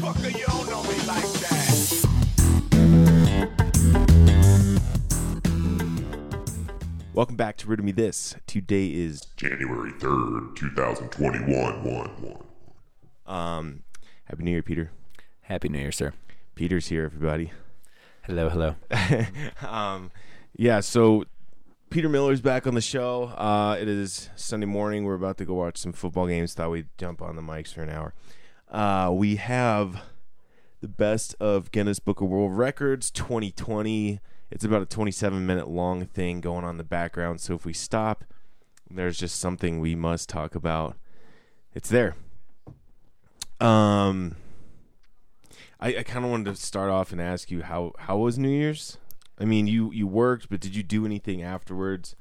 Motherfucker, you don't know me like that. Welcome back to Riddle Me This. Today is January 3rd, 2021. One, one. um Happy New Year, Peter. Happy New Year, sir. Peter's here, everybody. Hello, hello. um, yeah, so Peter Miller's back on the show. Uh, it is Sunday morning. We're about to go watch some football games. Thought we'd jump on the mics for an hour. Uh, we have the best of Guinness Book of World Records 2020. It's about a 27 minute long thing going on in the background. So if we stop, there's just something we must talk about. It's there. Um, I, I kind of wanted to start off and ask you how how was New Year's? I mean, you you worked, but did you do anything afterwards?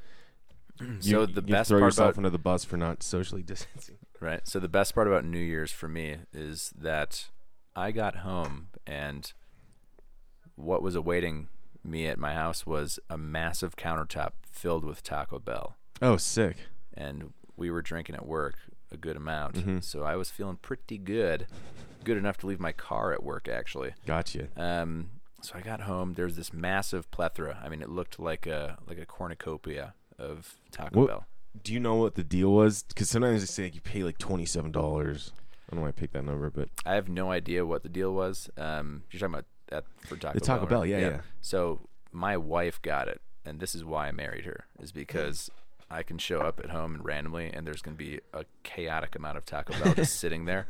So You- the you best throw part yourself about under the bus for not socially distancing. Right. So the best part about New Year's for me is that I got home and what was awaiting me at my house was a massive countertop filled with Taco Bell, Oh, sick! and we were drinking at work a good amount. Mhm. So I was feeling pretty good, good enough to leave my car at work actually. Gotcha. Um, so I got home. There's this massive plethora. I mean, it looked like a like a cornucopia of Taco What- Bell. Do you know what the deal was? Because sometimes they say like, you pay like twenty seven dollars. I don't know why I picked that number, but I have no idea what the deal was. Um, you're talking about that for Taco The Taco Bell, Bell, right? yeah, yeah. So my wife got it, and this is why I married her, is because I can show up at home and randomly, and there's going to be a chaotic amount of Taco Bell just sitting there.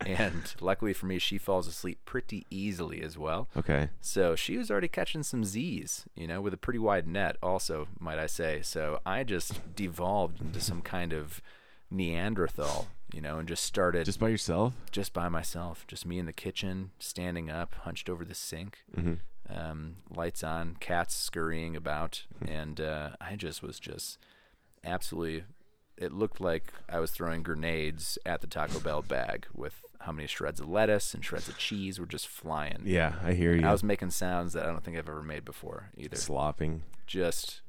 And luckily for me, she falls asleep pretty easily as well. okay. So she was already catching some Z's, you know, with a pretty wide net, also, might I say. So I just devolved into some kind of Neanderthal, you know, and just started Just by yourself? just by myself, just me in the kitchen, standing up, hunched over the sink, Mm-hmm. um, lights on, cats scurrying about, and uh, I just was just absolutely. It looked like I was throwing grenades at the Taco Bell bag with how many shreds of lettuce and shreds of cheese were just flying. Yeah, I hear you. I was making sounds that I don't think I've ever made before either. slopping. Just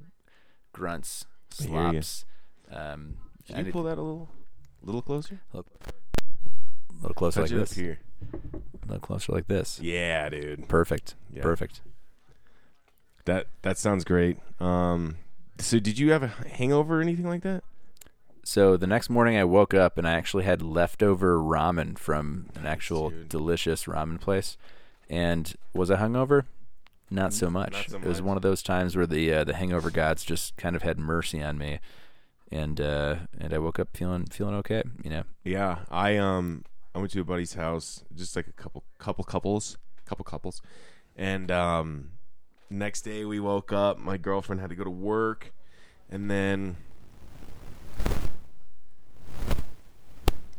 grunts, hear you. slops. Um, Can you need- pull that a little, little closer? Look, a little closer Touch like this. here. A little closer like this. Yeah, dude. Perfect. Yeah. Perfect. That that sounds great. Um, so did you have a hangover or anything like that? So the next morning I woke up and I actually had leftover ramen from an actual dude. delicious ramen place. And was I hungover? Not so much. not so It was much. one of those times where the uh, the hangover gods just kind of had mercy on me, and uh, and I woke up feeling feeling okay. You know. Yeah, I um I went to a buddy's house, just like a couple couple couples, couple couples, and um next day we woke up. My girlfriend had to go to work, and then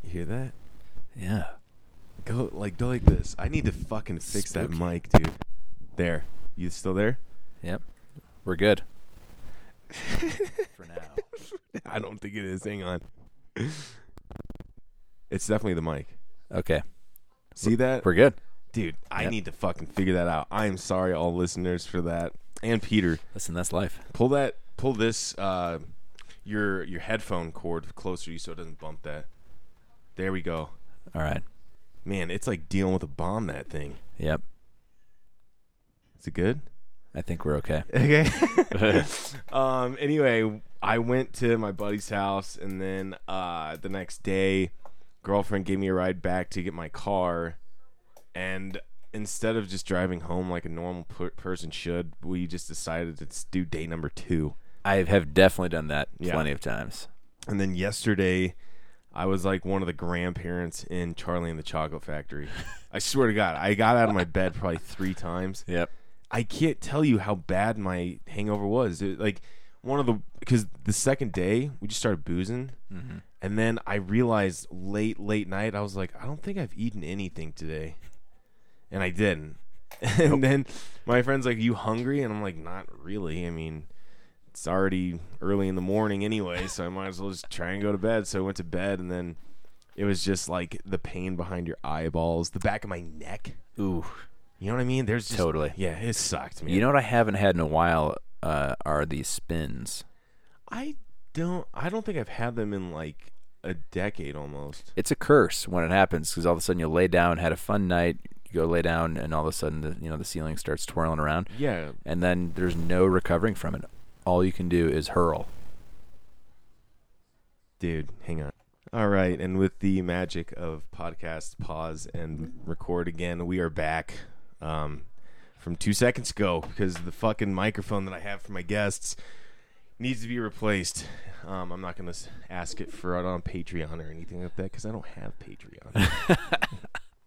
you hear that? Yeah. Go like go like this. I need to fucking fix that mic, dude. There, you still there? Yep. We're good. For now. I don't think it is. Hang on. It's definitely the mic. Okay. See that? We're good. Dude, I Yep. need to fucking figure that out. I am sorry, all listeners, for that. And Peter, Listen, that's life. pull that, pull this, uh, your your headphone cord closer to you so it doesn't bump that. There we go. All right. Man, it's like dealing with a bomb. That thing. Yep. Is it good? I think we're okay. Okay. um. Anyway, I went to my buddy's house, and then uh, the next day, girlfriend gave me a ride back to get my car, and instead of just driving home like a normal per- person should, we just decided to do day number two. I have definitely done that Yeah. plenty of times. And then yesterday, I was like one of the grandparents in Charlie and the Chocolate Factory. I swear to God, I got out of my bed probably three times. Yep. I can't tell you how bad my hangover was. It, like one of the because the second day we just started boozing, Mm-hmm. and then I realized late late night I was like, I don't think I've eaten anything today, and I didn't. And then my friend's like, "You hungry?" And I'm like, "Not really. I mean, it's already early in the morning anyway, so I might as well just try and go to bed." So I went to bed, and then it was just like the pain behind your eyeballs, the back of my neck. Ooh. You know what I mean? There's just, Totally. Yeah, it sucked, man. You know what I haven't had in a while uh, are these spins. I don't. I don't think I've had them in like a decade almost. It's a curse when it happens because all of a sudden you lay down, had a fun night, you go lay down, and all of a sudden the you know the ceiling starts twirling around, Yeah, and then there's no recovering from it. All you can do is hurl. dude, hang on. All right, and with the magic of podcast pause and record again, we are back um, from two seconds ago because the fucking microphone that I have for my guests needs to be replaced. Um, I'm not going to ask it for it on Patreon or anything like that because I don't have Patreon.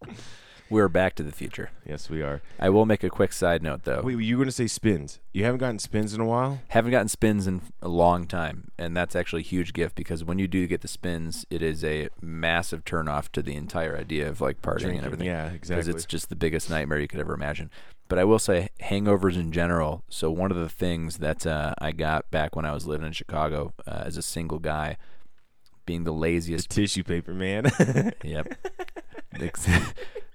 We're back to the future. yes, we are. I will make a quick side note though. Wait, you were going to say spins? You haven't gotten spins in a while? Haven't gotten spins in a long time, and that's actually a huge gift because when you do get the spins, it is a massive turnoff to the entire idea of like partying Drinking, and everything. yeah, exactly. because it's just the biggest nightmare you could ever imagine. But I will say hangovers in general. So one of the things that uh, I got back when I was living in Chicago uh, as a single guy, being the laziest. Tissue paper, man. yep.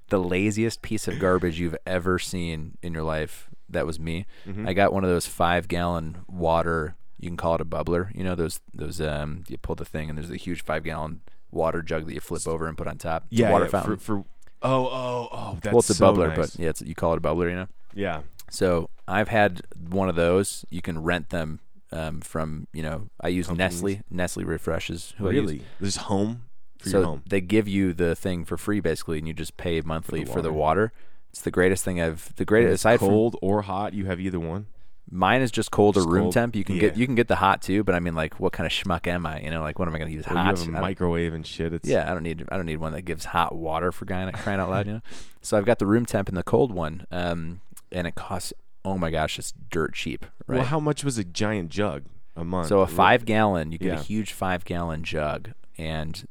The laziest piece of garbage you've ever seen in your life. That was me. Mm-hmm. I got one of those five gallon water. You can call it a bubbler. You know those those um. You pull the thing and there's a huge five gallon water jug that you flip over and put on top. It's yeah, water yeah, fountain. For, for oh, oh, oh, that's well, it's a so bubbler, nice. but yeah, it's, you call it a bubbler. You know. yeah. So I've had one of those. You can rent them um, from you know. I use Companies. Nestle. Nestle refreshes. Who I use. Really? This is home for so your home. they give you the thing for free basically, and you just pay monthly for the, water. It's the greatest thing I've. The greatest aside from cold or hot, you have either one. mine is just cold Just or room cold? temp. You can get you can get the hot too, but I mean like what kind of schmuck am I? You know, like what am I going to use Well, hot? you have a microwave and shit. It's yeah, I don't need I don't need one that gives hot water for crying, crying out loud. You know, so I've got the room temp and the cold one, um, and it costs oh my gosh, it's dirt cheap. Right. Well, how much was a giant jug a month? So a five gallon, you get Yeah. a huge five gallon jug, and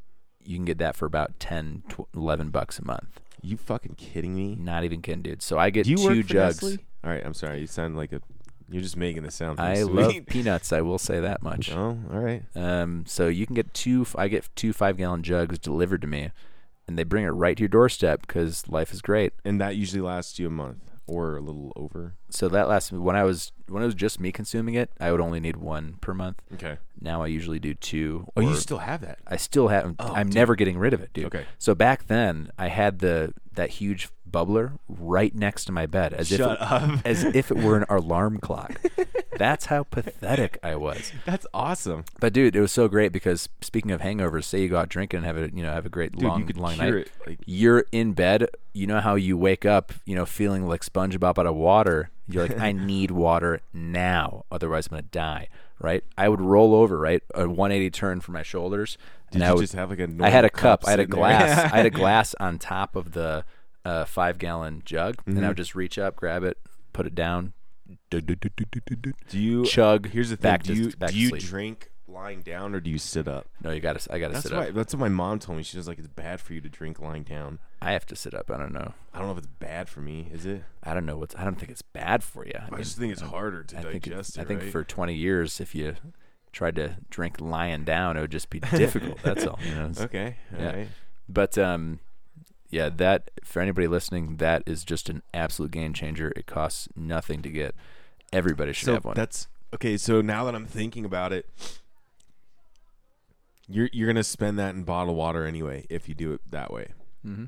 you can get that for about 10, tw- 11 bucks a month. You fucking kidding me? Not even kidding, dude. So I get Do you two work for jugs. Nestle? All right, I'm sorry. You sound like a. You're just making this sound. I pretty love peanuts. I will say that much. Oh, all right. Um, so you can get two. I get two five gallon jugs delivered to me, and they bring it right to your doorstep because life is great. And that usually lasts you a month or a little over. So that last when I was when it was just me consuming it. I would only need one per month. Okay. Now I usually do two. Oh, you still have that? I still have. Oh, I'm dude. never getting rid of it, dude. Okay. So back then, I had the that huge bubbler right next to my bed, as if it, up. as if it were an alarm clock. That's how pathetic I was. That's awesome, But dude, it was so great because speaking of hangovers, say you go out drinking and have a you know have a great dude. long you could long night. it. Like, You're in bed. You know how you wake up, you know, feeling like SpongeBob out of water. You're like, I need water now, otherwise I'm gonna die. Right? I would roll over, right, a 180 turn for my shoulders, did and you I would just have like a? I had a normal cup. I had a sitting there? glass. I had a glass on top of the uh, five gallon jug, and Mm-hmm. I would just reach up, grab it, put it down, Do you chug. Here's the thing. back do to- you back do you drink lying down or do you sit up? No, you got to. I got to That's sit why. up. That's what my mom told me. She was like, "It's bad for you to drink lying down." I have to sit up. I don't know. I don't know if it's bad for me. Is it? I don't know what's. I don't think it's bad for you. I, I, mean, just think it's harder to I think. digest it, it. I think right? for 20 years, if you tried to drink lying down, it would just be difficult. That's all. You know? Okay. all Yeah. right. But um, yeah, that for anybody listening, that is just an absolute game changer. It costs nothing to get. Everybody should So have one. that's okay. So now that I'm thinking about it, you're you're gonna spend that in bottled water anyway if you do it that way, mm-hmm.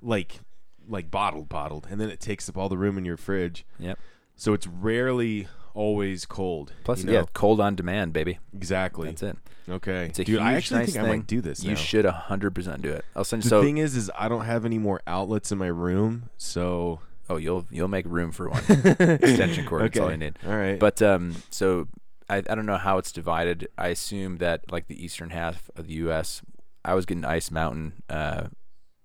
like like bottled, bottled, and then it takes up all the room in your fridge. Yep. So it's rarely always cold. Plus, you know? yeah, cold on demand, baby. exactly. That's it. Okay, It's a dude. huge, I actually nice think thing. I might do this. You now. should hundred percent do it. I'll send you. The So, thing is, is I don't have any more outlets in my room, so oh, you'll you'll make room for one extension cord. That's all Okay. you need. all right. But um, so I I don't know how it's divided. I assume that like the eastern half of the U.S. I was getting Ice Mountain uh,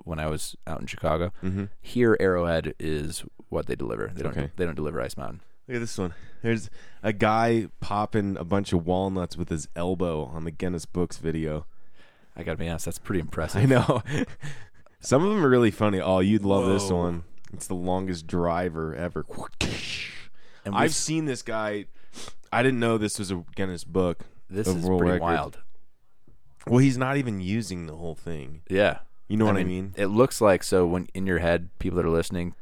when I was out in Chicago. mm-hmm. Here, Arrowhead is what they deliver. They don't Okay. they don't deliver Ice Mountain. Look at this one. There's a guy popping a bunch of walnuts with his elbow on the Guinness Books video. I gotta be honest, that's pretty impressive. I know. Some of them are really funny. Oh, you'd love this one. It's the longest driver ever. And I've seen this guy. I didn't know this was a Guinness book. this is pretty record. wild. Well, he's not even using the whole thing. Yeah. You know what I mean? It looks like so when in your head, people that are listening,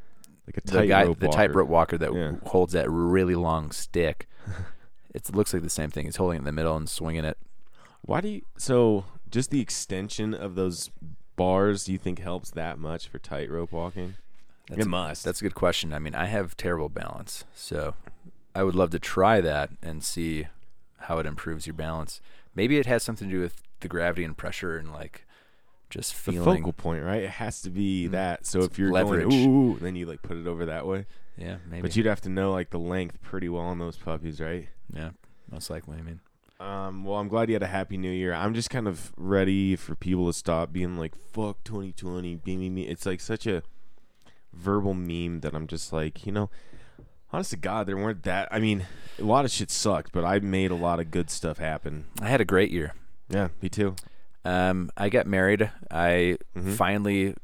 Like a the tightrope the walker. tightrope walker that Yeah. holds that really long stick. it looks like the same thing. He's holding it in the middle and swinging it. Why do you? So, just the extension of those bars, do you think helps that much for tightrope walking? That's it a- must. That's a good question. I mean, I have terrible balance, so I would love to try that and see how it improves your balance. Maybe it has something to do with the gravity and pressure and like just the feeling. focal point, right? It has to be Mm. that. So if you're leverage. going ooh, then you like put it over that way. Yeah, maybe. But you'd have to know like the length pretty well on those puppies, right? yeah, most likely. I mean, Um, well, I'm glad you had a happy new year. I'm just kind of ready for people to stop being like, fuck 2020, be me, me. It's like such a verbal meme that I'm just like, you know, honest to God, there weren't that. I mean, a lot of shit sucked, but I made a lot of good stuff happen. I had a great year. Yeah, me too. Um, I got married. I Mhm. finally,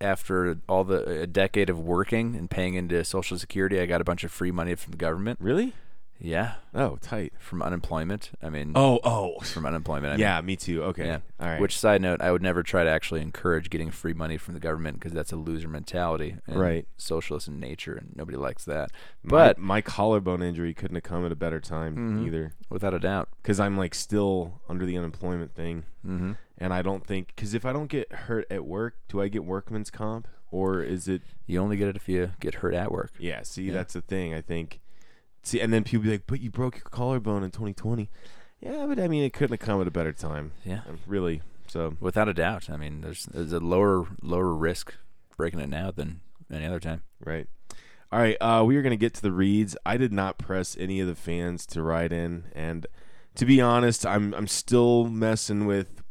after all the a decade of working and paying into Social Security, I got a bunch of free money from the government. Really? Yeah, Oh, tight. from unemployment. I mean, Oh, oh. from unemployment. I mean, Yeah, me too. Okay. Yeah. All right. Which side note, I would never try to actually encourage getting free money from the government because that's a loser mentality, and Right. Socialist in nature, and nobody likes that. But my, collarbone injury couldn't have come at a better time Mhm. either. without a doubt, Because I'm like still under the unemployment thing. mm-hmm. And I don't think because if I don't get hurt at work, do I get workman's comp or is it? you only get it if you get hurt at work. Yeah, see, Yeah. that's the thing. I think. See, and then people be like, "But you broke your collarbone in 2020." Yeah, but I mean, it couldn't have come at a better time. Yeah, Um, Really. So without a doubt. I mean, there's there's a lower lower risk breaking it now than any other time. right. All right, uh, we are going to get to the reads. I did not press any of the fans to write in, and to be honest, I'm I'm still messing with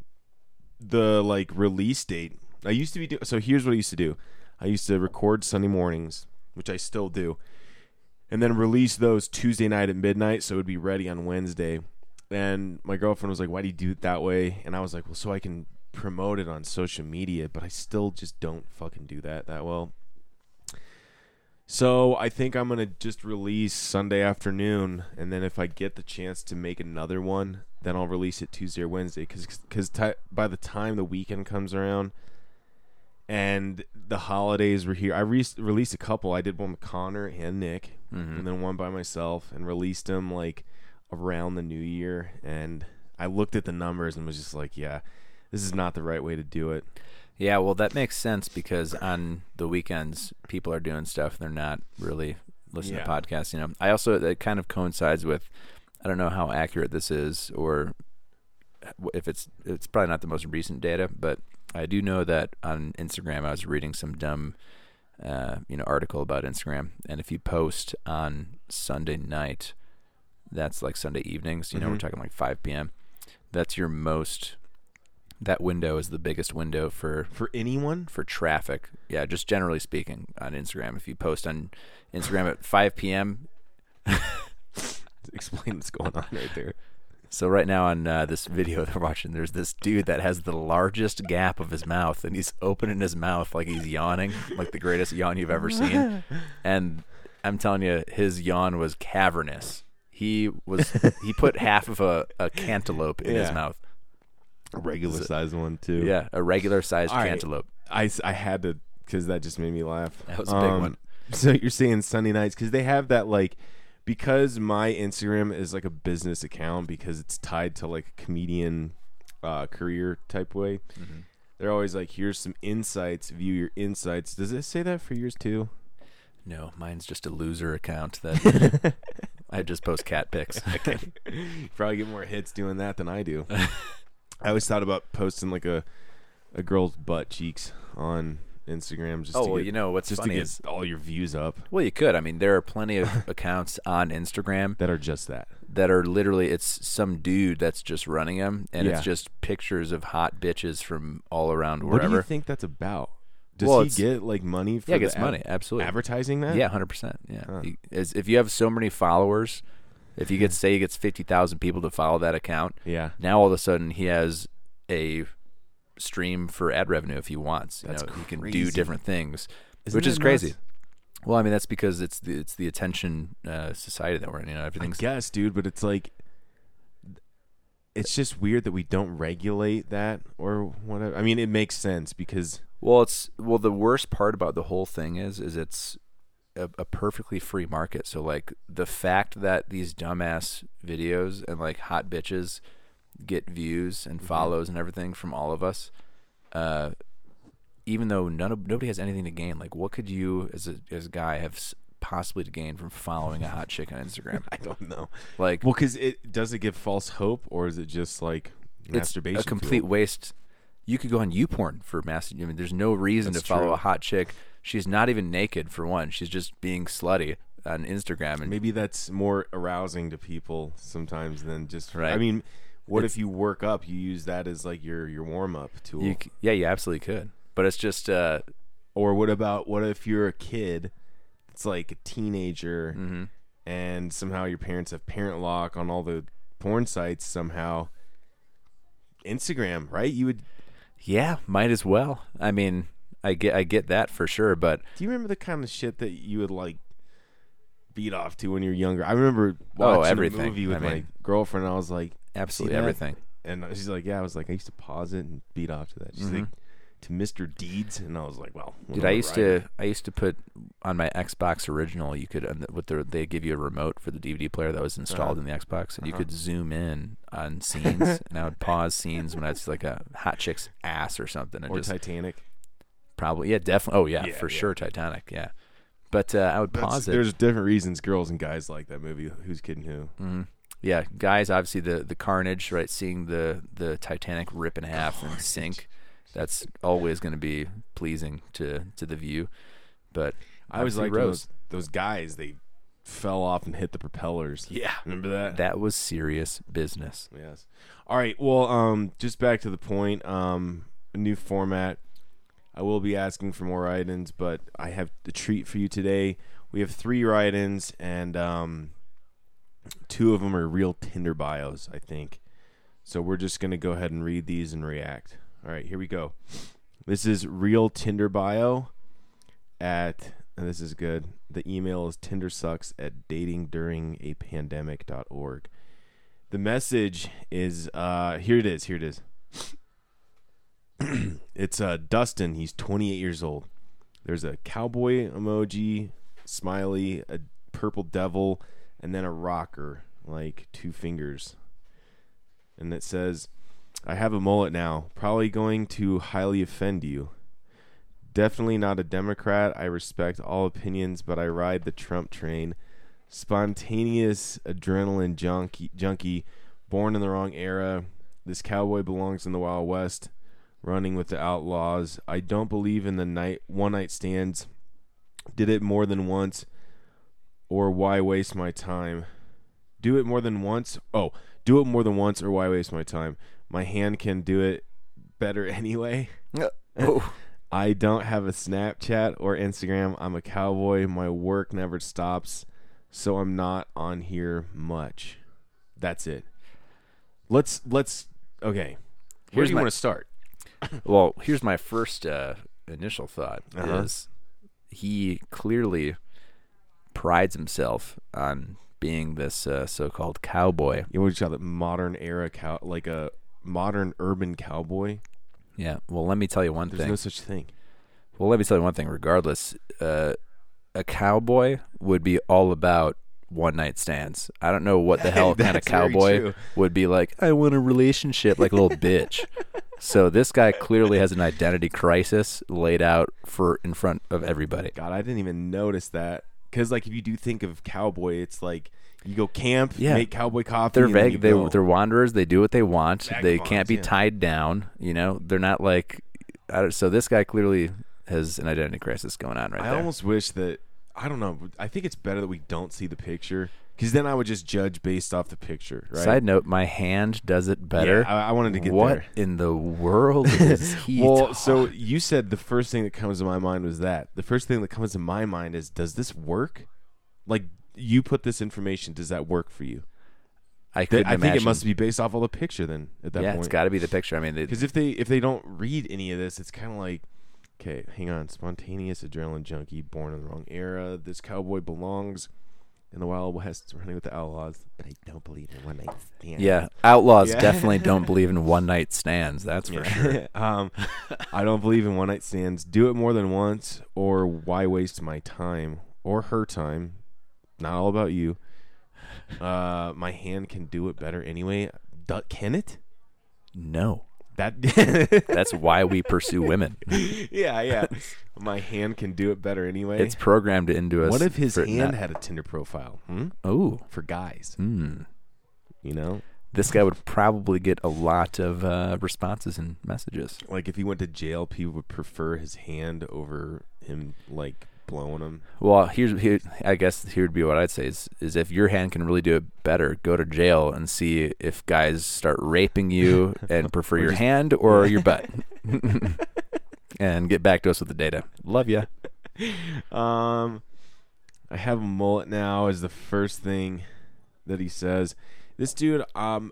the like release date. I used to be do- so. Here's what I used to do. I used to record Sunday mornings, which I still do, and then release those Tuesday night at midnight, so it would be ready on Wednesday. And my girlfriend was like, "Why do you do it that way?" And I was like, "Well, so I can promote it on social media." But I still just don't fucking do that that well. So I think I'm gonna just release Sunday afternoon, and then if I get the chance to make another one, then I'll release it Tuesday or Wednesday. Because because ti by the time the weekend comes around, and the holidays were here, I re- released a couple. I did one with Connor and Nick, Mhm. and then one by myself, and released them like around the new year. And I looked at the numbers and was just like, yeah, this is not the right way to do it. Yeah, well, that makes sense because on the weekends, people are doing stuff. They're not really listening Yeah. to podcasts. You know, I also that kind of coincides with. I don't know how accurate this is, or if it's it's probably not the most recent data, but I do know that on Instagram, I was reading some dumb, uh, you know, article about Instagram, and if you post on Sunday night, that's like Sunday evenings. You know, we're Mhm. talking like 5 p.m. That's your most. That window is the biggest window for For anyone, for traffic. Yeah, just generally speaking on Instagram. If you post on Instagram at 5 p.m., explain what's going on right there. so right now on uh, this video they're watching, there's this dude that has the largest gap of his mouth, and he's opening his mouth like he's yawning, like the greatest yawn you've ever seen. And I'm telling you, his yawn was cavernous. He was he put half of a, a cantaloupe in his mouth. A regular size one too. Yeah, a regular sized All right. cantaloupe. I had to because that just made me laugh. That was a big Um, one. So you're saying Sunday nights because they have that like because my Instagram is like a business account because it's tied to like a comedian uh, career type way. Mm-hmm. They're always like, here's some insights. View your insights. Does it say that for yours too? No, mine's just a loser account that I just post cat pics. Probably get more hits doing that than I do. I always thought about posting like a a girl's butt cheeks on Instagram just Oh, to well, get, you know what's just funny to get is all your views up well, you could. I mean, there are plenty of accounts on Instagram that are just that. that are literally it's some dude that's just running them, and Yeah. it's just pictures of hot bitches from all around wherever. What do you think that's about? Does Well, he get like money for yeah, gets ad- money. Absolutely. advertising that? Yeah, hundred percent. Yeah, Huh. He- as, if you have so many followers, if you get say he gets fifty thousand people to follow that account, Yeah. now all of a sudden he has a stream for ad revenue if he wants. You That's know, he can do different things, Isn't which is crazy. nuts? Well, I mean that's because it's the it's the attention uh, society that we're in. You know, I everything's guess, dude, but it's like it's just weird that we don't regulate that or whatever. I mean, it makes sense because well, it's well the worst part about the whole thing is is it's a, a perfectly free market. So like the fact that these dumbass videos and like hot bitches get views Mm-hmm. and follows and everything from all of us. Uh, even though none of nobody has anything to gain, like what could you as a as a guy have s- possibly to gain from following a hot chick on Instagram? I don't know. Like Well, because it does it give false hope, or is it just like masturbation? it's a complete fuel? waste. You could go on YouPorn for masturbation. I mean, there's no reason That's to follow true. a hot chick. She's not even naked for one. She's just being slutty on Instagram and Maybe that's more arousing to people sometimes than just. Right. I mean, what It's- if you work up? You use that as like your your warm up tool. you, yeah, you absolutely could. But it's just uh, or what about what if you're a kid? It's like a teenager, mm-hmm. and somehow your parents have parent lock on all the porn sites. Somehow, Instagram, right? You would. yeah, might as well. I mean, I get I get that for sure, but Do you remember the kind of shit that you would like beat off to when you were younger? I remember Oh, watching everything. a movie with I my girlfriend. And I was like, absolutely everything. and she's like, "Yeah." I was like, I used to pause it and beat off to that. She's like, to Mr. Deeds, and I was like, "Well, Mm-hmm. Dude, I used to I used to put on my Xbox original. You could with the they give you a remote for the DVD player that was installed Uh-huh. in the Xbox, and you Uh-huh. could zoom in on scenes, and I would pause scenes when I see like a hot chick's ass or something, and or just Titanic." Probably yeah, definitely. Oh yeah, Yeah, for yeah. sure, Titanic. Yeah, but uh, I would That's- pause it. There's different reasons girls and guys like that movie. Who's kidding who? Mm-hmm. Yeah, guys, obviously the the carnage, right? Seeing the the Titanic rip in half Oh, and sink, that's always going to be pleasing to to the view. But I was like those those guys. They fell off and hit the propellers. Yeah, Remember that? that was serious business. Yes. All right. Well, um, just back to the point. Um, a new format. I will be asking for more write-ins, but I have a treat for you today. We have three write-ins, and um, two of them are real Tinder bios, I think. So we're just gonna go ahead and read these and react. All right, here we go. This is real Tinder bio at. And this is good. The email is tindersucks at datingduringapandemic.org. The message is uh here it is, here it is. it's uh Dustin, he's 28 years old. There's a cowboy emoji, smiley, a purple devil, and then a rocker, like two fingers. And it says, I have a mullet now, probably going to highly offend you. Definitely not a Democrat. I respect all opinions, but I ride the Trump train. Spontaneous adrenaline junkie, junkie, born in the wrong era. This cowboy belongs in the Wild West, running with the outlaws. I don't believe in the night one night stands. Did it more than once, or why waste my time? Do it more than once. Oh, do it more than once, or why waste my time? My hand can do it better anyway. oh, I don't have a Snapchat or Instagram. I'm a cowboy. My work never stops, so I'm not on here much. That's it. Let's let's okay. Where Here's do you my- want to start? Well, here's my first uh, initial thought: Uh-huh. is he clearly prides himself on being this uh, so-called cowboy. You would call it modern era cow, like a modern urban cowboy. Yeah. Well, let me tell you one There's thing. There's no such thing. Well, let me tell you one thing. Regardless, uh, a cowboy would be all about one night stands. I don't know what the hell kind of cowboy would be like. I want a relationship, like a little bitch. So this guy clearly has an identity crisis laid out for in front of everybody. God, I didn't even notice that. Because like if you do think of cowboy, it's like you go camp, Yeah. make cowboy coffee. They're vague. They go. they're wanderers. They do what they want. they can't be yeah. tied down. You know, they're not like. I so this guy clearly has an identity crisis going on right now. I there. almost wish that I don't know. I think it's better that we don't see the picture because then I would just judge based off the picture, right? Side note: My hand does it better. Yeah, I, I wanted to get what there. in the world is he? Well, ta- so you said the first thing that comes to my mind was that. The first thing that comes to my mind is, does this work? Like you put this information, does that work for you? I couldn't I think imagine. it must be based off of the picture then. At that yeah, point, it's got to be the picture. I mean, Because if they if they don't read any of this, it's kind of like, okay, hang on, spontaneous adrenaline junkie, born in the wrong era. This cowboy belongs in the Wild West, running with the outlaws. But I don't believe in one night stands. yeah, outlaws Yeah. definitely don't believe in one night stands. That's for Yeah. sure. um, I don't believe in one night stands. Do it more than once, or why waste my time or her time? Not all about you. Uh, my hand can do it better anyway. Can it? No. That That's why we pursue women. yeah, yeah. My hand can do it better anyway. It's programmed into us. what if his hand not- had a Tinder profile? Hmm? Oh, For guys, hmm. you know, This guy would probably get a lot of uh, responses and messages. like if he went to jail, people would prefer his hand over him like blowing them. Well, here's here. I guess here would be what I'd say is is if your hand can really do it better, go to jail and see if guys start raping you and prefer your hand or your butt, and get back to us with the data. Love ya. Um, I have a mullet now. Is the first thing that he says. This dude, um,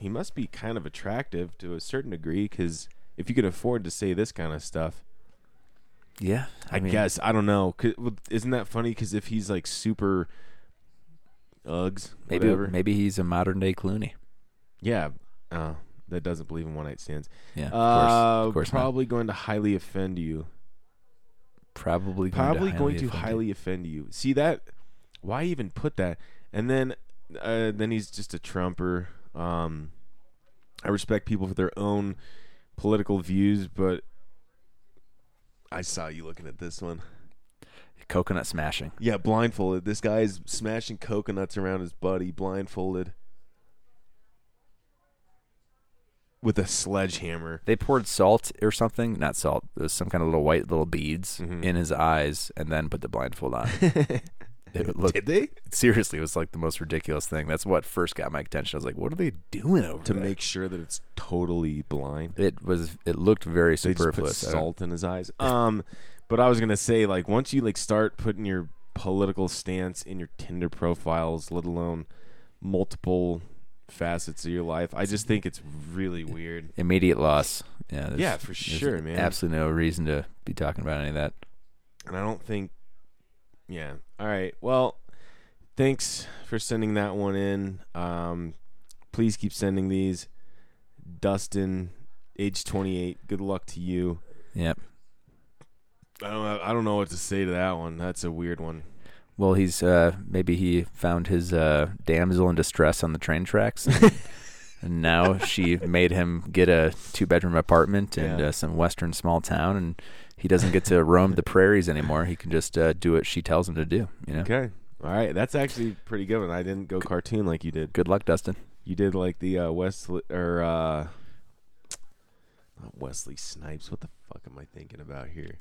he must be kind of attractive to a certain degree because if you can afford to say this kind of stuff, Yeah, I, guess I don't know. Isn't that funny? Because if he's like super Uggs, maybe whatever, maybe he's a modern day Clooney. yeah, uh, that doesn't believe in one night stands. Yeah, of uh, course, of course not. probably going to highly offend you. Probably going probably to going to offend you. highly offend you. See that? Why even put that? And then, uh, then he's just a trumper. Um, I respect people for their own political views, but I saw you looking at this one. coconut smashing. Yeah, blindfolded. This guy is smashing coconuts around his buddy, blindfolded, with a sledgehammer. They poured salt or something, not salt. Was some kind of little white little beads Mhm. in his eyes, and then put the blindfold on. It looked, Did they? seriously, it was like the most ridiculous thing. That's what first got my attention. I was like, "What are they doing over To there?" make sure that it's totally blind. it was. It looked very They just put superfluous. I don't- salt in his eyes. Um, but I was gonna say, like, once you like start putting your political stance in your Tinder profiles, let alone multiple facets of your life, I just think it's really weird. Immediate loss. Yeah, there's- Yeah, for there's sure, man. Absolutely no reason to be talking about any of that. And I don't think, yeah. All right. Well, thanks for sending that one in. Um, please keep sending these. Dustin, age 28. Good luck to you. Yep. I don't. I don't know what to say to that one. That's a weird one. Well, he's uh, maybe he found his uh, damsel in distress on the train tracks, and, and now she made him get a two-bedroom apartment in Yeah. uh, some western small town, and he doesn't get to roam the prairies anymore. He can just uh, do what she tells him to do. You know. Okay. All right. That's actually pretty good one. I didn't go cartoon like you did. Good luck, Dustin. You did like the uh, Wesley or uh, not Wesley Snipes. What the fuck am I thinking about here?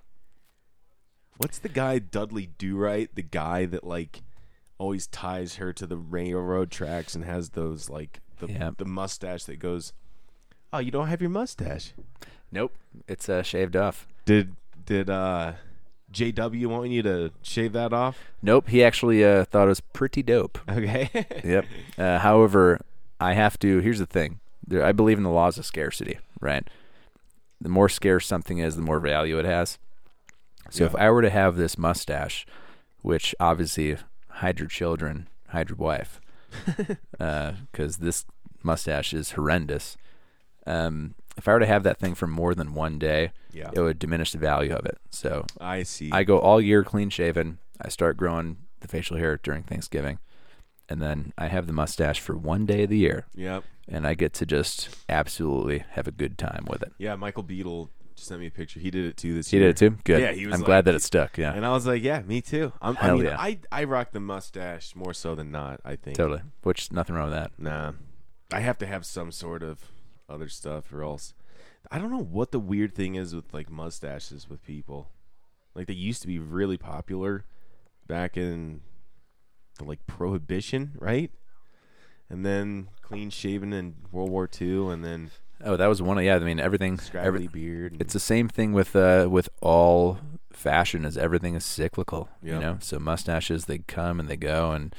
What's the guy Dudley Do Right? The guy that like always ties her to the railroad tracks and has those like the Yeah. the mustache that goes. Oh, you don't have your mustache. Nope, it's uh, shaved off. Did did uh, JW want you to shave that off? Nope, he actually uh, thought it was pretty dope. Okay. Yep. Uh, however, I have to. Here's the thing. There, I believe in the laws of scarcity. Right. The more scarce something is, the more value it has. So if I were to have this mustache, which obviously hide your children, hide your wife, because this mustache is horrendous. Um, if I were to have that thing for more than one day, yeah. it would diminish the value of it. So I see. I go all year clean shaven. I start growing the facial hair during Thanksgiving. And then I have the mustache for one day of the year. yep. And I get to just absolutely have a good time with it. Yeah, Michael Beadle just sent me a picture. He did it too this He year. did it too? Good. Yeah, he was I'm like- glad that it stuck. Yeah. And I was like, yeah, me too. I'm, I mean, yeah. I I rock the mustache more so than not. I think. Totally. Which, nothing wrong with that. Nah, I have to have some sort of other stuff, or else I don't know what the weird thing is with like mustaches with people. Like they used to be really popular back in the like prohibition, right? And then clean shaven in World War II, and then Oh, that was one of, yeah, I mean, everything. Every, beard. and- it's the same thing with uh, with all fashion as everything is cyclical. Yeah. You know, so mustaches they come and they go, and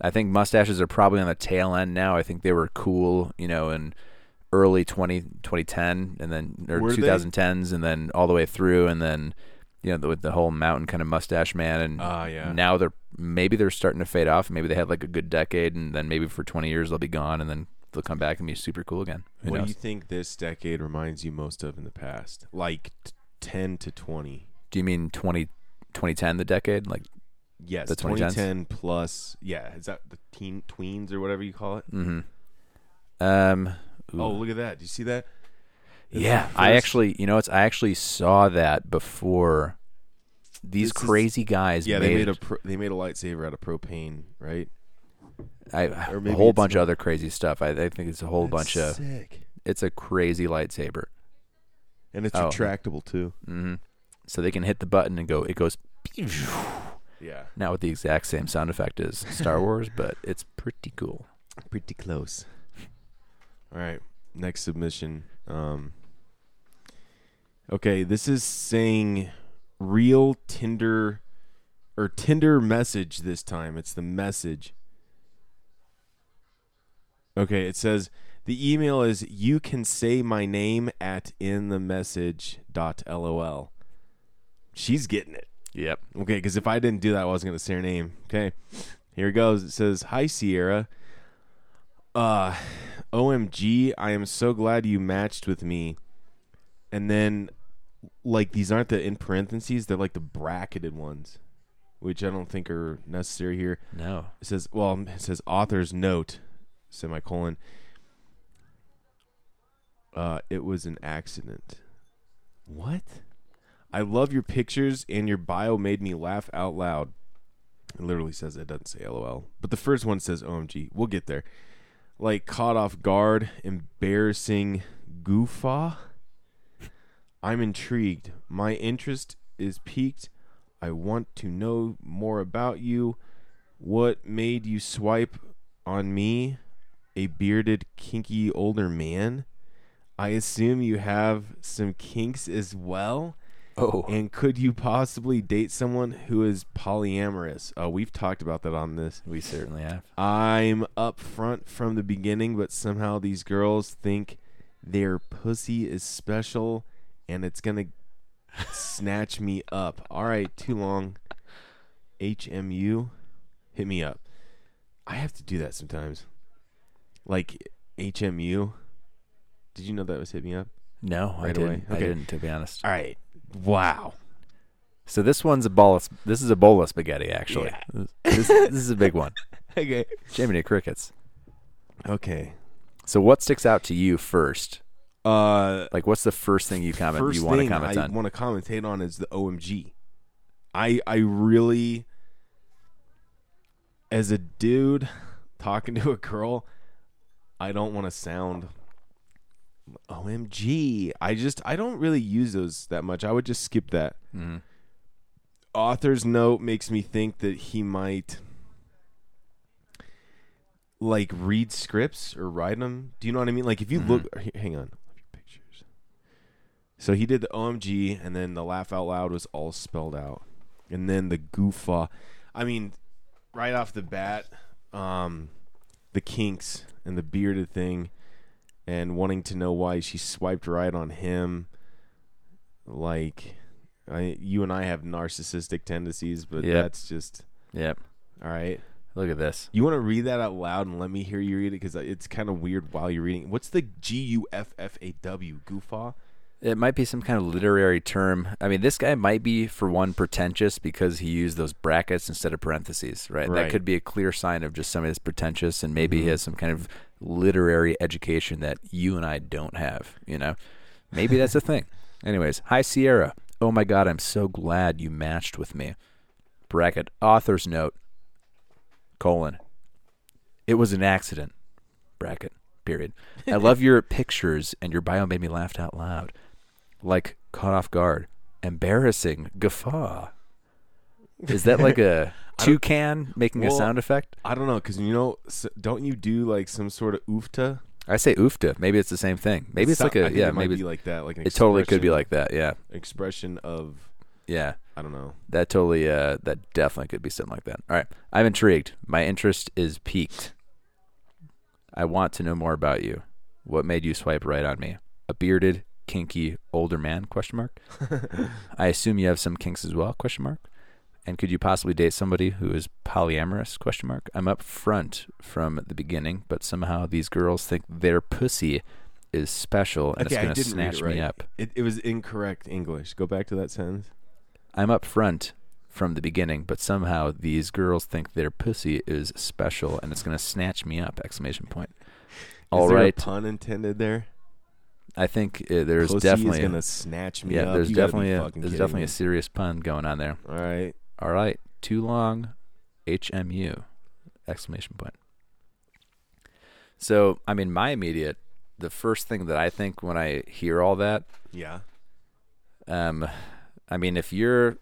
I think mustaches are probably on the tail end now. I think they were cool, you know, in early 20, 2010 and then or Were they? 2010s, and then all the way through, and then you know the, with the whole mountain kind of mustache man, and Ah, yeah. now they're maybe they're starting to fade off. Maybe they had like a good decade, and then maybe for twenty years they'll be gone, and then they'll come back and be super cool again. Who what knows? do you think this decade reminds you most of in the past? Like t- ten to twenty. Do you mean 20, 2010, the decade? Like, Yes, The 2010s? 2010 plus. Yeah, is that the teen tweens or whatever you call it? mm-hmm. Um, Ooh. Oh, look at that! Do you see that? Yeah, I actually, you know, it's I actually saw that before. These This is- crazy guys Yeah, made, they made a pro- they made a lightsaber out of propane, right? I, a whole bunch of other crazy stuff. I, I think it's a whole bunch of. sick, It's a crazy lightsaber. and it's Oh. retractable too. hmm So they can hit the button and go. It goes. Yeah, Not with the exact same sound effect as Star Wars, but it's pretty cool. pretty close. All right, next submission. Um, okay, this is saying real Tinder or Tinder message this time. It's the message. Okay, it says the email is you can say my name at in the message dot lol. She's getting it. Yep. Okay, because if I didn't do that, I wasn't going to say her name. Okay, here it goes. It says, "Hi Sierra. Uh, OMG, I am so glad you matched with me." And then, like these aren't the in parentheses; they're like the bracketed ones, which I don't think are necessary here. No. It says, well, it says author's note, semicolon. Uh, it was an accident. What? I love your pictures and your bio made me laugh out loud. It literally says it doesn't say LOL, but the first one says OMG. We'll get there. Like caught off guard, embarrassing goofa. I'm intrigued. My interest is piqued. I want to know more about you. What made you swipe on me, a bearded, kinky older man? I assume you have some kinks as well. Oh. And could you possibly date someone who is polyamorous? Uh, we've talked about that on this. we certainly have. I'm up front from the beginning, but somehow these girls think their pussy is special and it's going to snatch me up. All right, too long. HMU, hit me up. I have to do that sometimes. Like HMU. Did you know that was hit me up? No, I didn't. away. I didn't, to be honest. All right. Wow. So this one's a bowl. Of, this is a bowl of spaghetti, actually. This, this is a big one. Okay. Jiminy crickets. Okay. So what sticks out to you first? Uh Like, what's the first thing you comment? first you want to thing comment I on? want to commentate on is the OMG. I I really, as a dude talking to a girl, I don't want to sound OMG. I just I don't really use those that much. I would just skip that. Mhm. Author's note makes me think that he might like read scripts or write them. Do you know what I mean? Like if you look, hang on, pictures. So he did the OMG, and then the laugh out loud was all spelled out, and then the goofa. I mean, right off the bat, um, the kinks and the bearded thing, and wanting to know why she swiped right on him. Like, I, you and I have narcissistic tendencies, but Yep. that's just Yep. all right. Look at this. You want to read that out loud and let me hear you read it because uh, it's kind of weird while you're reading. What's the G U F F A W? Goofa? It might be some kind of literary term. I mean, this guy might be, for one, pretentious because he used those brackets instead of parentheses, right? Right. That could be a clear sign of just somebody that's pretentious and maybe he mm-hmm. has some kind of literary education that you and I don't have, you know? Maybe that's a thing. Anyways, hi, Sierra. Oh my God, I'm so glad you matched with me. Bracket, author's note, colon. It was an accident. Bracket, period. I love your pictures and your bio made me laugh out loud like caught off guard, embarrassing, guffaw. Is that like a toucan making a sound effect? I don't know because you know, don't you do like some sort of oofta? I say oofta. Maybe it's the same thing. Maybe it's like a yeah. it might Maybe be like that. Like an it totally could be like that. Yeah, expression of yeah. I don't know. That totally. Uh, that definitely could be something like that. All right, I'm intrigued. My interest is piqued. I want to know more about you. What made you swipe right on me? A bearded, kinky older man? Question mark. I assume you have some kinks as well? Question mark. And could you possibly date somebody who is polyamorous? Question mark. I'm up front from the beginning, but somehow these girls think their pussy is special and okay, it's going to snatch right. me up. It, it was incorrect English. Go back to that sentence. I'm up front from the beginning, but somehow these girls think their pussy is special and it's going to snatch me up! Exclamation point. all right. a pun intended there? I think uh, there's Closey definitely gonna snatch me yeah. up. There's You definitely a there's definitely me. a serious pun going on there. All right. All right, too long, HMU, exclamation point. So, I mean, my immediate, the first thing that I think when I hear all that, Yeah. um, I mean, if you're,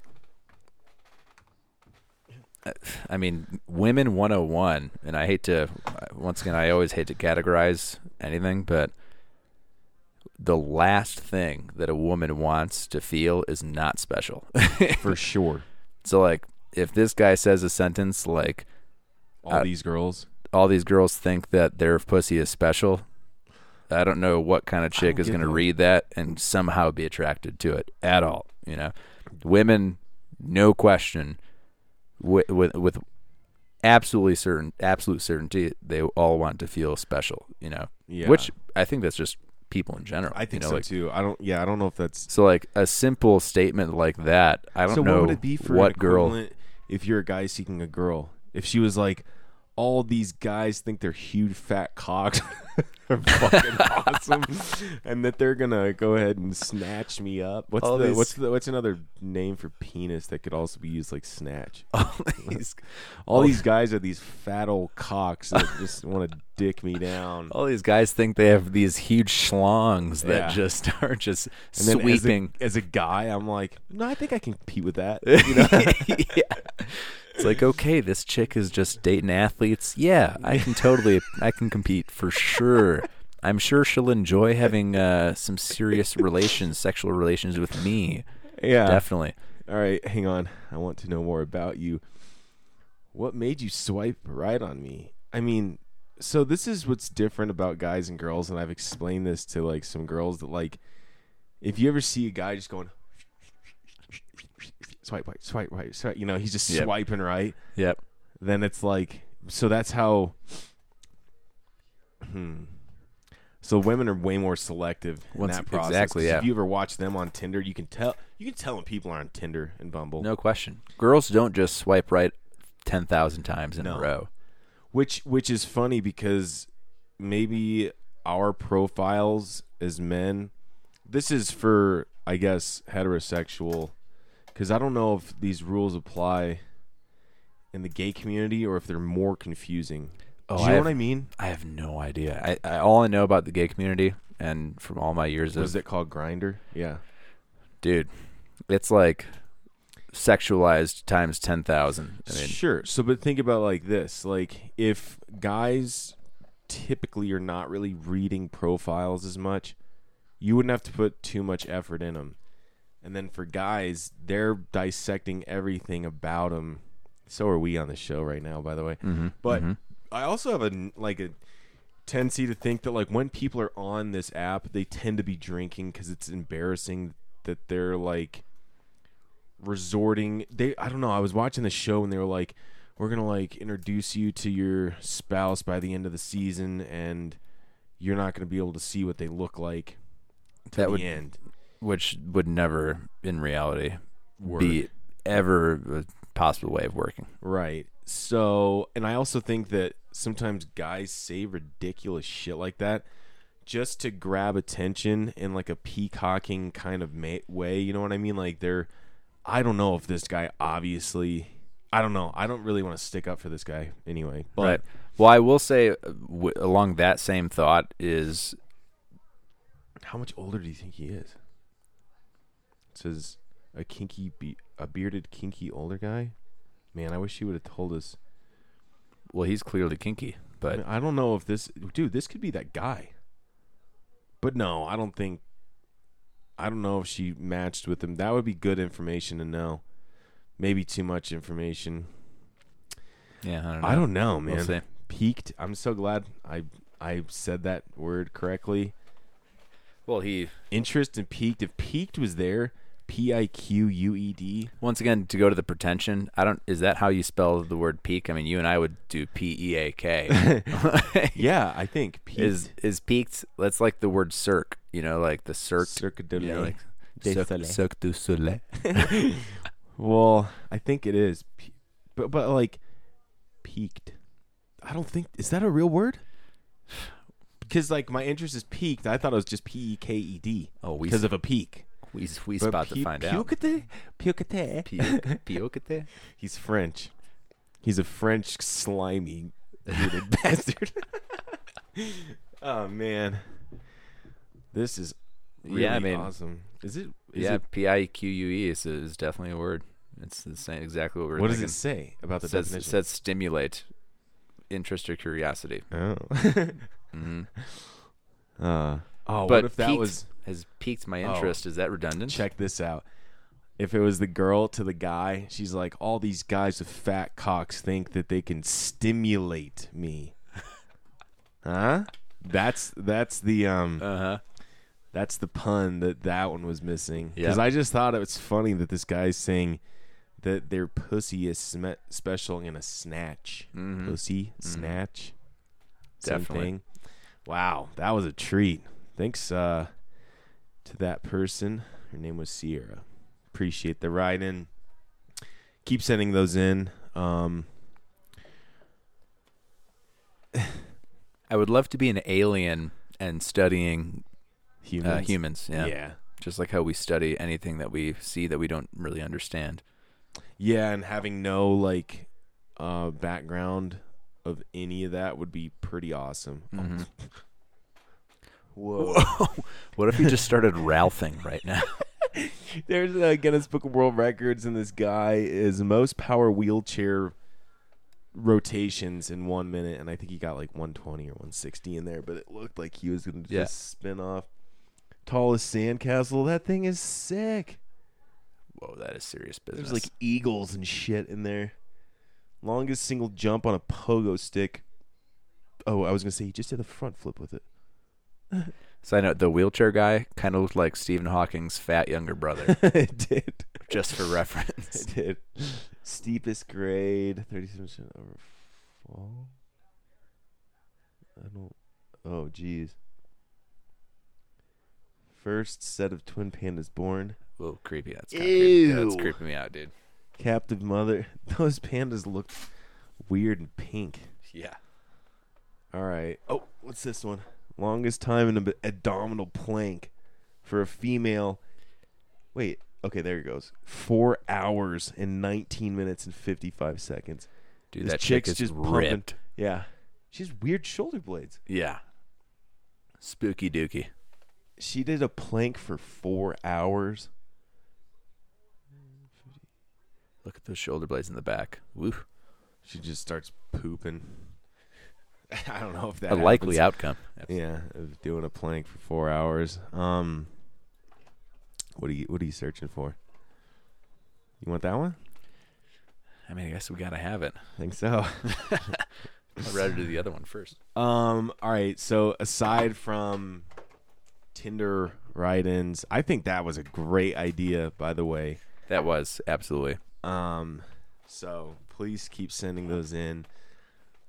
I mean, women 101, and I hate to, once again, I always hate to categorize anything, but the last thing that a woman wants to feel is not special. For sure. So like if this guy says a sentence like All Uh, these girls. all these girls think that their pussy is special, I don't know what kind of chick is going to read that and somehow be attracted to it at all, you know. Women no question with with, with absolutely certain absolute certainty they all want to feel special, you know. Yeah. Which I think that's just people in general. I think you know, so like, too. I don't. Yeah, I don't know if that's. So like a simple statement like that, I don't so know what would it be for what girl if you're a guy seeking a girl? If she was like, all these guys think they're huge fat cocks are fucking awesome, and that they're gonna go ahead and snatch me up. What's All the these- what's the what's another name for penis that could also be used like snatch? all these All these oh. guys are these fat old cocks that just want to dick me down. All these guys think they have these huge schlongs that Yeah. just are just And sweeping. As a, as a guy, I'm like, no, I think I can compete with that. You know? yeah. It's like, okay, this chick is just dating athletes. Yeah, I can totally, I can compete for sure. I'm sure she'll enjoy having uh, some serious relations, sexual relations with me. yeah. Definitely. All right, hang on. I want to know more about you. What made you swipe right on me? I mean, so this is what's different about guys and girls, and I've explained this to like some girls that like, if you ever see a guy just going swipe right, swipe right, swipe, you know, he's just Yep. swiping right. Yep. Then it's like, so that's how. Hmm. So women are way more selective in Once- that process. Exactly. yeah. If you ever watch them on Tinder, you can tell. You can tell when people are on Tinder and Bumble. No question. Girls don't just swipe right ten thousand times in No. a row. which which is funny because maybe our profiles as men this is for i guess heterosexual because i don't know if these rules apply in the gay community or if they're more confusing. Oh, do you I know have- what i mean? I have no idea. I, I all I know about the gay community and from all my years what of is it called? Grindr? Yeah. Dude, it's like sexualized times ten thousand. I mean, sure. So but think about like this. Like if guys typically are not really reading profiles as much you wouldn't have to put too much effort in them and then for guys they're dissecting everything about them so are we on the show right now by the way. Mhm, but mhm. i also have a like a tendency to think that like when people are on this app they tend to be drinking because it's embarrassing that they're like resorting. They i don't know i was watching the show and they were like we're gonna like introduce you to your spouse by the end of the season and you're not gonna be able to see what they look like to That the would- end which would never, in reality, Work. be ever a possible way of working. Right. So, and I also think that sometimes guys say ridiculous shit like that just to grab attention in like a peacocking kind of ma- way. You know what I mean? Like they're, I don't know if this guy obviously, I don't know. I don't really want to stick up for this guy anyway. But right. Well, I will say, uh, w- along that same thought is how much older do you think he is? Says a kinky, be- a bearded, kinky older guy. Man, I wish he would have told us. well, he's clearly kinky, I, but mean, I don't know if this dude, this could be that guy. But no, I don't think I don't know if she matched with him. That would be good information to know. Maybe too much information. yeah, I don't know. I don't know, man. We'll. Peaked. I'm so glad I I said that word correctly. Well, he Interest and peaked. If peaked was there, P I Q U E D. once again to go to the pretension. I don't. Is that how you spell the word peak? I mean, you and I would do P E A K. Yeah, I think peaked. Is is peaked? That's like the word cirque. You know, like the cirque. Cirque du you know, like Cirque- Soleil. Cirque du Soleil. Well, I think it is, Pe- but but like peaked. I don't think is that a real word. because like my interest is peaked. I thought it was just P E K E D. Oh, we because of a peak. We we But about to Pu- find out. Pucate? Pucate. Pio- Piocate? He's French. He's a French slimy bearded bastard. oh man, this is really Yeah, I mean- awesome. Is it? Is Yeah, It, P I Q U E is, is definitely a word. It's the same exactly what we're what does thinking. it say about the It says, it definition? says stimulate interest or curiosity. oh. hmm uh, oh, but what if that was? has piqued my Oh. interest. Is that redundant? Check this out. If it was the girl to the guy, she's like, all these guys with fat cocks think that they can stimulate me. huh? That's that's the um Uh huh. that's the pun that that one was missing. Because I just thought it was funny that this guy's saying that their pussy is sme- special in a snatch. Mhm. Pussy snatch. Same Definitely. thing. Wow, that was a treat. Thanks uh, to that person. Her name was Sierra. Appreciate the write in. Keep sending those in. Um, I would love to be an alien and studying humans. uh, humans. Yeah. yeah. Just like how we study anything that we see that we don't really understand. Yeah, and having no like uh background of any of that would be pretty awesome. Mhm. Whoa. What if you just started Ralphing right now? There's a Guinness Book of World Records and this guy is most power wheelchair rotations in 1 minute and I think he got like 120 or 160 in there, but it looked like he was going to Yeah. just spin off tallest sandcastle. That thing is sick. Whoa, that is serious business. There's like eagles and shit in there. Longest single jump on a pogo stick. Oh, I was gonna say he just did a front flip with it. Side note: the wheelchair guy kind of looked like Stephen Hawking's fat younger brother, it did. just for reference. It did. Steepest grade, thirty-seven percent over fall. I don't. Oh, geez. First set of twin pandas born. Whoa, creepy. That's creepy. That's creeping me out, dude. Captive mother. Those pandas look weird and pink. Yeah. All right. Oh, what's this one? Longest time in an abdominal plank for a female. Wait. Okay, there it goes. Four hours and 19 minutes and 55 seconds. Dude, This that chick chick's is just pumping. ripped. Yeah. She has weird shoulder blades. Yeah. Spooky dookie. She did a plank for four hours. Look at those shoulder blades in the back. Woo. She just starts pooping. I don't know if that A likely happens. outcome. Yeah, of doing a plank for four hours. Um, what are you What are you searching for? You want that one? I mean, I guess we gotta have it. I think so. I'd rather do the other one first. um. All right. So aside from Tinder write-ins, I think that was a great idea. By the way. That was absolutely. Um. So please keep sending those in,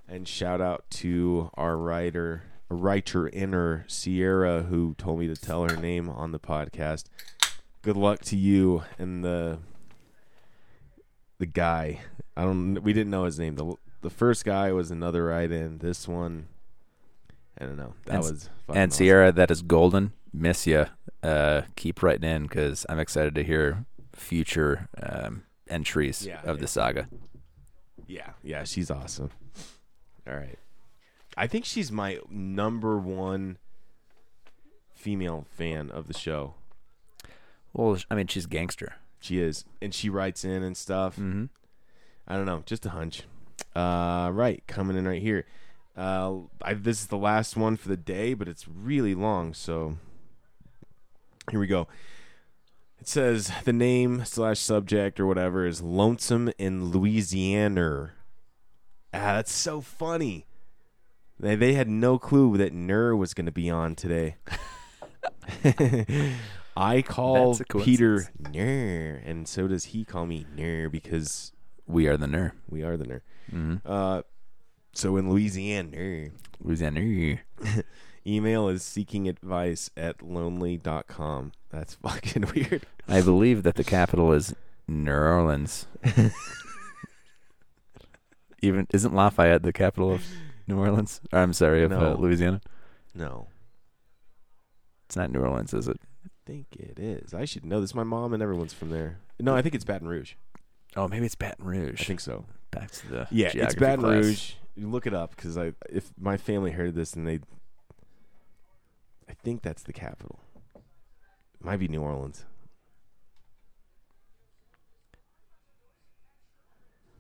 and shout out to our writer, writer inner Sierra, who told me to tell her name on the podcast. Good luck to you and the the guy. I don't. We didn't know his name. the The first guy was another write-in. This one, I don't know. That And- was And awesome. Sierra, that is golden. Miss you. Uh, keep writing in because I'm excited to hear future um, entries Yeah, of yeah. the saga. Yeah, yeah, she's awesome. All right. I think she's my number one female fan of the show. Well, I mean, she's gangster. She is. And she writes in and stuff. Mm-hmm. I don't know, just a hunch. Uh right, coming in right here. Uh I, this is the last one for the day, but it's really long, so here we go. It says the name slash subject or whatever is Lonesome in Louisiana. Ah, that's so funny. They they had no clue that Nur was going to be on today. I call That's a Peter Nur, and so does he call me Nur because We are the Nur. we are the Nur. Mm-hmm. Uh, so in Louisiana, Nur, Louisiana. email is seeking advice at lonely.com. That's fucking weird. I believe that the capital is New Orleans. Even isn't Lafayette the capital of New Orleans? Or, I'm sorry, of uh, No. Louisiana. No, It's not New Orleans, is it? I think it is. I should know this. My mom and everyone's from there. No, I think it's Baton Rouge. Oh, maybe it's Baton Rouge. I think so. Back to the Yeah, it's geography Baton class. Rouge. You look it up because I, if my family heard this and they, I think that's the capital. Might be New Orleans.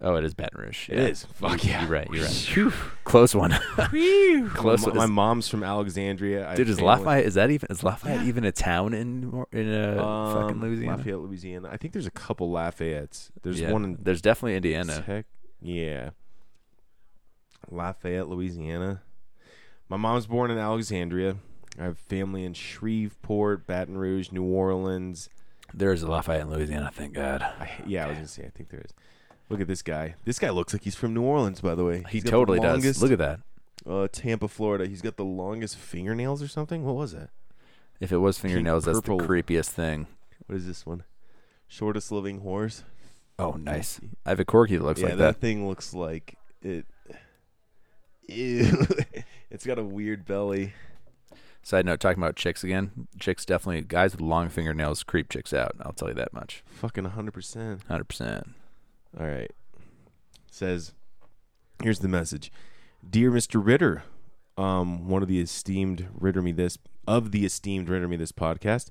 Oh, it is Baton Rouge. It yeah. is. Fuck yeah. You're right. You're right. Close one. Close. My, one. my mom's from Alexandria. I Dude, is Lafayette? Is that even? Is Lafayette Yeah. even a town in in uh, fucking Um, Louisiana? Lafayette, Louisiana. I think there's a couple Lafayettes. There's Yeah. one in There's definitely Indiana. Tech. Yeah. Lafayette, Louisiana. My mom's born in Alexandria. I have family in Shreveport, Baton Rouge, New Orleans. There's a Lafayette in Louisiana. Thank God. I, yeah, I was gonna say. I think there is. Look at this guy. This guy looks like he's from New Orleans, by the way. He He's got the totally does. longest- Look at that. uh, Tampa, Florida. He's got the longest fingernails or something. What was that? If it was fingernails, that's the purple. creepiest thing. What is this one? Shortest living horse. Oh, nice. I have a corgi that looks yeah, like that, that. thing looks like it. Ew. it's got a weird belly. Side note: talking about chicks again. Chicks definitely guys with long fingernails creep chicks out. I'll tell you that much. Fucking 100%. Hundred percent. All right. Says, here's the message. Dear Mr. Ritter, um, one of the esteemed Ritter Me This, of the esteemed Ritter Me This podcast,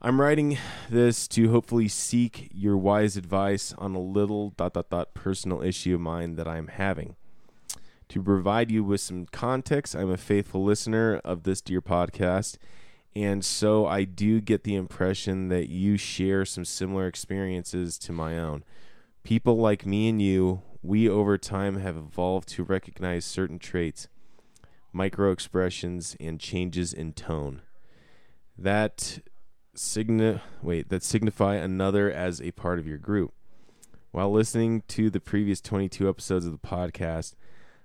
I'm writing this to hopefully seek your wise advice on a little dot dot dot personal issue of mine that I'm having. To provide you with some context, I'm a faithful listener of this dear podcast, and so I do get the impression that you share some similar experiences to my own. People like me and you, we over time have evolved to recognize certain traits, micro expressions, and changes in tone that signi- wait that signify another as a part of your group. While listening to the previous 22 episodes of the podcast,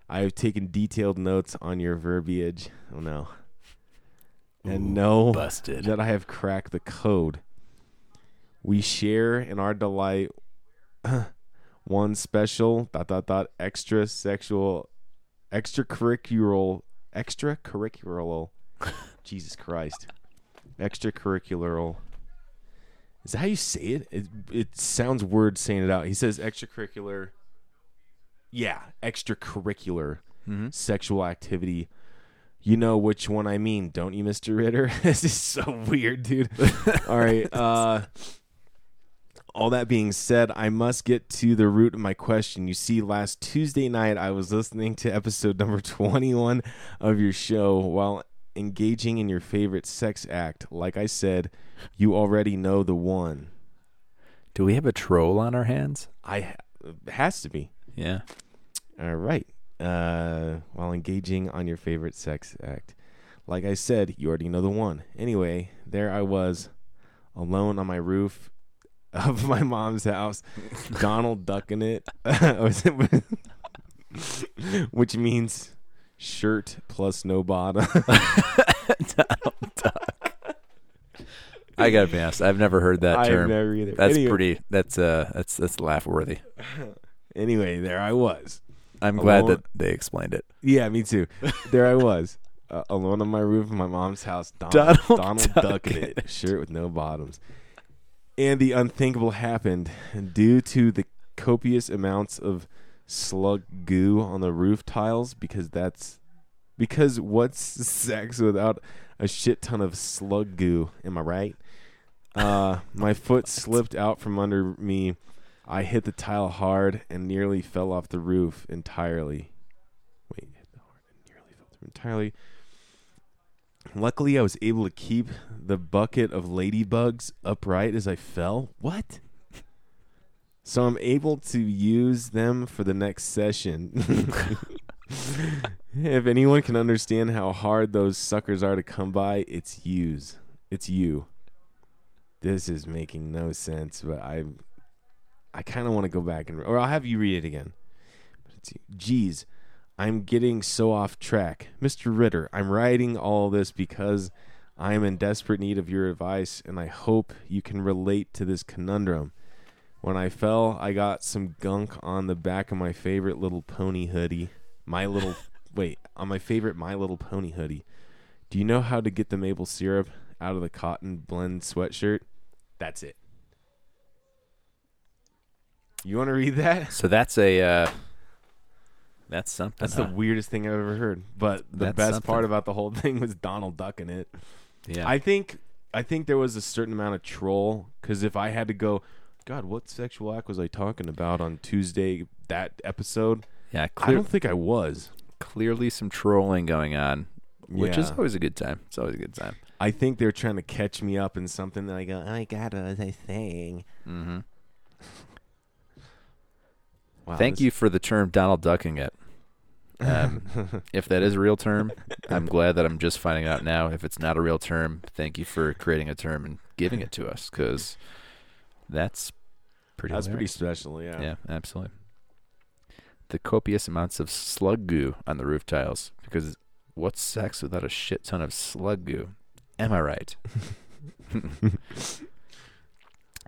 I have taken detailed notes on your verbiage. Oh no. And know busted. that I have cracked the code. We share in our delight one special dot dot dot extra sexual extracurricular extracurricular Jesus Christ. Extracurricular is that how you say it? It it sounds weird saying it out. He says extracurricular Yeah, extracurricular Mm-hmm. sexual activity. You know which one I mean, don't you, Mr. Ritter? this is so weird, dude. All right. Uh all that being said, I must get to the root of my question. You see, last Tuesday night I was listening to episode number 21 of your show while engaging in your favorite sex act. Like I said, you already know the one. Do we have a troll on our hands? I it has to be. Yeah. All right. Uh, while engaging on your favorite sex act. Like I said, you already know the one. Anyway, there I was, alone on my roof of my mom's house, Donald ducking it, which means shirt plus no bottom. I gotta be honest. I've never heard that term. I've never either. That's Anyway- pretty. That's uh. That's that's laugh worthy. Anyway, there I was. I'm glad Alone- that they explained it. Yeah, me too. There I was, uh, alone on my roof in my mom's house. Donald, Donald Donald, Duck ducking it. it, shirt with no bottoms. And the unthinkable happened due to the copious amounts of slug goo on the roof tiles. Because that's because what's sex without a shit ton of slug goo? Am I right? Uh, my foot slipped out from under me. I hit the tile hard and nearly fell off the roof entirely. Wait, hit the hard and nearly fell through entirely. Luckily, I was able to keep the bucket of ladybugs upright as I fell. What? So I'm able to use them for the next session. if anyone can understand how hard those suckers are to come by, it's yous. It's you. This is making no sense, but I I kind of want to go back and or I'll have you read it again. But it's you. I'm getting so off track. Mr. Ritter, I'm writing all this because I am in desperate need of your advice and I hope you can relate to this conundrum. When I fell, I got some gunk on the back of my favorite little pony hoodie. My little wait, on my favorite My Little Pony hoodie. Do you know how to get the maple syrup out of the cotton blend sweatshirt? That's it. You want to read that? So that's a uh, that's something. That's huh? the weirdest thing I've ever heard. But the That's best something. part about the whole thing was Donald Duck in it. yeah. I think I think there was a certain amount of troll because if I had to go, God, what sexual act was I talking about on Tuesday that episode? yeah. I don't think I was. clearly some trolling going on, which is always a good time. It's always a good time. I think they're trying to catch me up in something that I go, oh my God, what was I saying? Mm-hmm. Wow, Thank this- you for the term Donald ducking it. Um, if that is a real term, I'm glad that I'm just finding out now. If it's not a real term, thank you for creating a term and giving it to us because that's pretty. That's pretty special, yeah. Yeah, absolutely. The copious amounts of slug goo on the roof tiles because what's sex without a shit ton of slug goo? Am I right?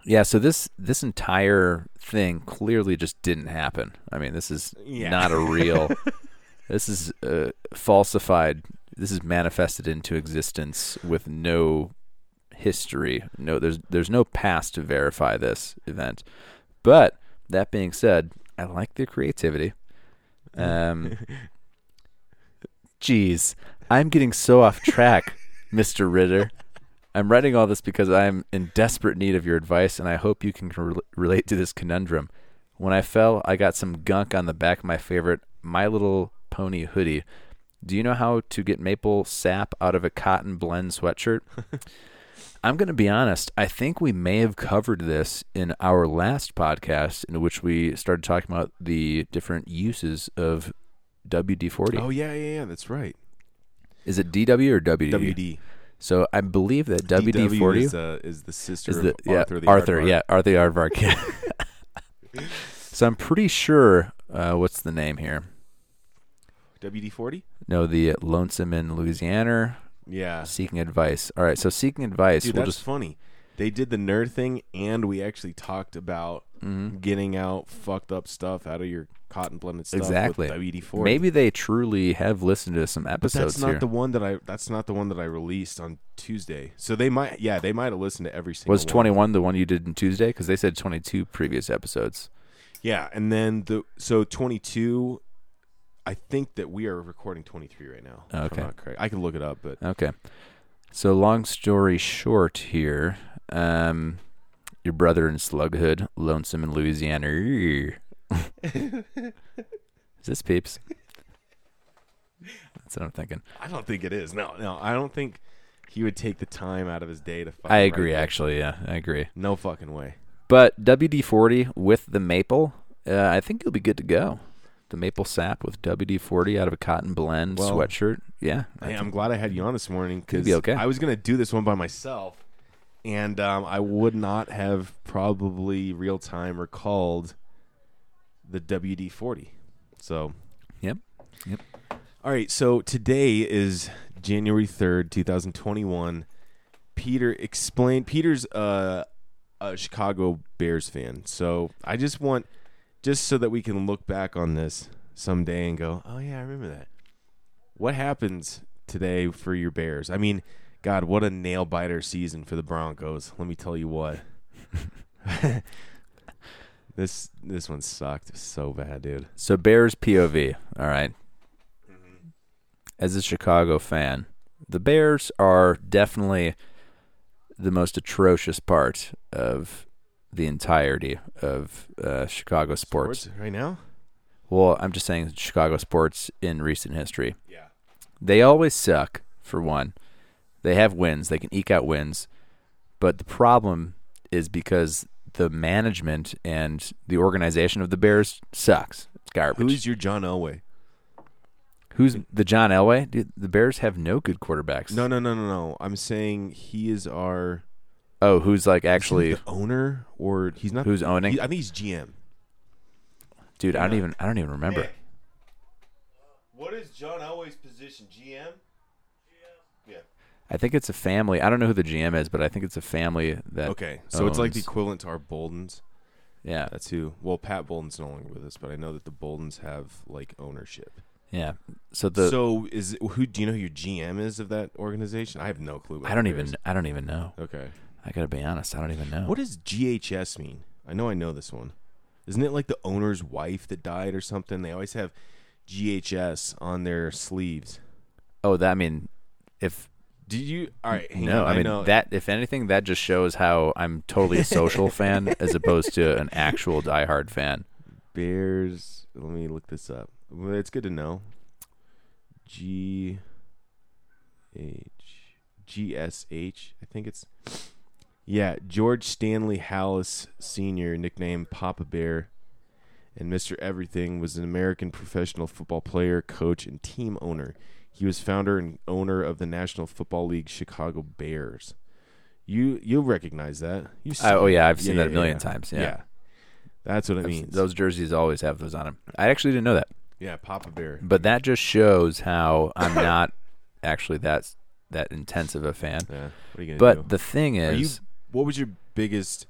yeah. So this this entire thing clearly just didn't happen. I mean, this is Yeah. not a real. this is uh, falsified. This is manifested into existence with no history. No, there's there's no past to verify this event. But that being said, I like the creativity. Um, geez, I'm getting so off track, Mister Ritter. I'm writing all this because I'm in desperate need of your advice, and I hope you can rel relate to this conundrum. When I fell, I got some gunk on the back of my favorite My Little Pony hoodie. Do you know how to get maple sap out of a cotton blend sweatshirt? I'm going to be honest. I think we may have covered this in our last podcast, in which we started talking about the different uses of WD 40. Oh, yeah, yeah, yeah, that's right. Is it DW or WD? WD. So I believe that WD forty is, uh, is the sister is of yeah Arthur the Arthur Aardvark. yeah Arthur the Aardvark. So I'm pretty sure. Uh, what's the name here? WD 40? No, the Lonesome in Louisiana. Yeah. Seeking advice. All right, so seeking advice. Dude, we'll that's just funny. They did the nerd thing, and we actually talked about Mhm. getting out fucked up stuff out of your cotton blended stuff exactly. with WD 40. Maybe they truly have listened to some But episodes that's not here. the one that I. That's not the one that I released on Tuesday. So they might. Yeah, they might have listened to every single. One. Was one. 21 the one you did in Tuesday? Because they said 22 previous episodes. Yeah, and then the so 22. I think that we are recording 23 right now. Okay. I can look it up, but Okay. So long story short here, um, your brother in Slughood, lonesome in Louisiana. Is this peeps? That's what I'm thinking. I don't think it is. No, no, I don't think he would take the time out of his day to. Fucking I agree, that. actually. Yeah, I agree. No fucking way. But WD 40 with the maple, uh, I think you'll be good to go. The maple sap with WD 40 out of a cotton blend Well, sweatshirt. Yeah. I Hey, I'm glad I had you on this morning because be okay. I was gonna do this one by myself, and um, I would not have probably real time recalled the WD forty. So, Yep. Yep. all right. So today is January third, two thousand twenty one. Peter explained. Peter's uh, a Chicago Bears fan, so I just want, just so that we can look back on this someday and go, oh yeah, I remember that. What happens today for your Bears? I mean, God, what a nail biter season for the Broncos. Let me tell you what. this this one sucked so bad, dude. So Bears POV. All right. As a Chicago fan, the Bears are definitely the most atrocious part of the entirety of uh, Chicago sports. right now. Well, I'm just saying Chicago sports in recent history. Yeah. They always suck, for one. They have wins, they can eke out wins. But the problem is because the management and the organization of the Bears sucks. It's garbage. Who's your John Elway? Who's the John Elway? Dude, the Bears have no good quarterbacks. No, no, no, no, no. I'm saying he is our Oh, who's like actually? the owner, or he's not. Who's owning? he- I think he's GM. Dude, I don't even. I don't even remember. What is John Elway's position? GM. I think it's a family. I don't know who the GM is, but I think it's a family that. Okay, so it's like the equivalent to our Bowlens. Yeah. That's who. Well, Pat Bowlen's no longer with us, but I know that the Bowlens have like ownership. Yeah. So the so is it, who? Do you know who your GM is of that organization? I have no clue. I don't even Bears. I don't even know. Okay. I gotta be honest. I don't even know. What does GHS mean? I know I know this one. Isn't it like the owner's wife that died or something? They always have GHS on their sleeves. Oh, that I mean, if Do you? All right. No, on, I mean know. that. If anything, that just shows how I'm totally a social fan as opposed to an actual diehard fan. Bears. Let me look this up. Well, it's good to know. G H G S H. I think it's yeah. George Stanley Halas Senior, nicknamed Papa Bear, and Mister Everything, was an American professional football player, coach, and team owner. He was founder and owner of the National Football League Chicago Bears. You you'll recognize that. You I, oh yeah, I've seen yeah, that a million yeah. times. Yeah, That's what it I've- means. those jerseys always have those on them. I actually didn't know that, yeah, Papa Bear. but that just shows how I'm not actually that that intense of a fan. Yeah. What are you gonna But do? the thing Are you, is, what was your biggest,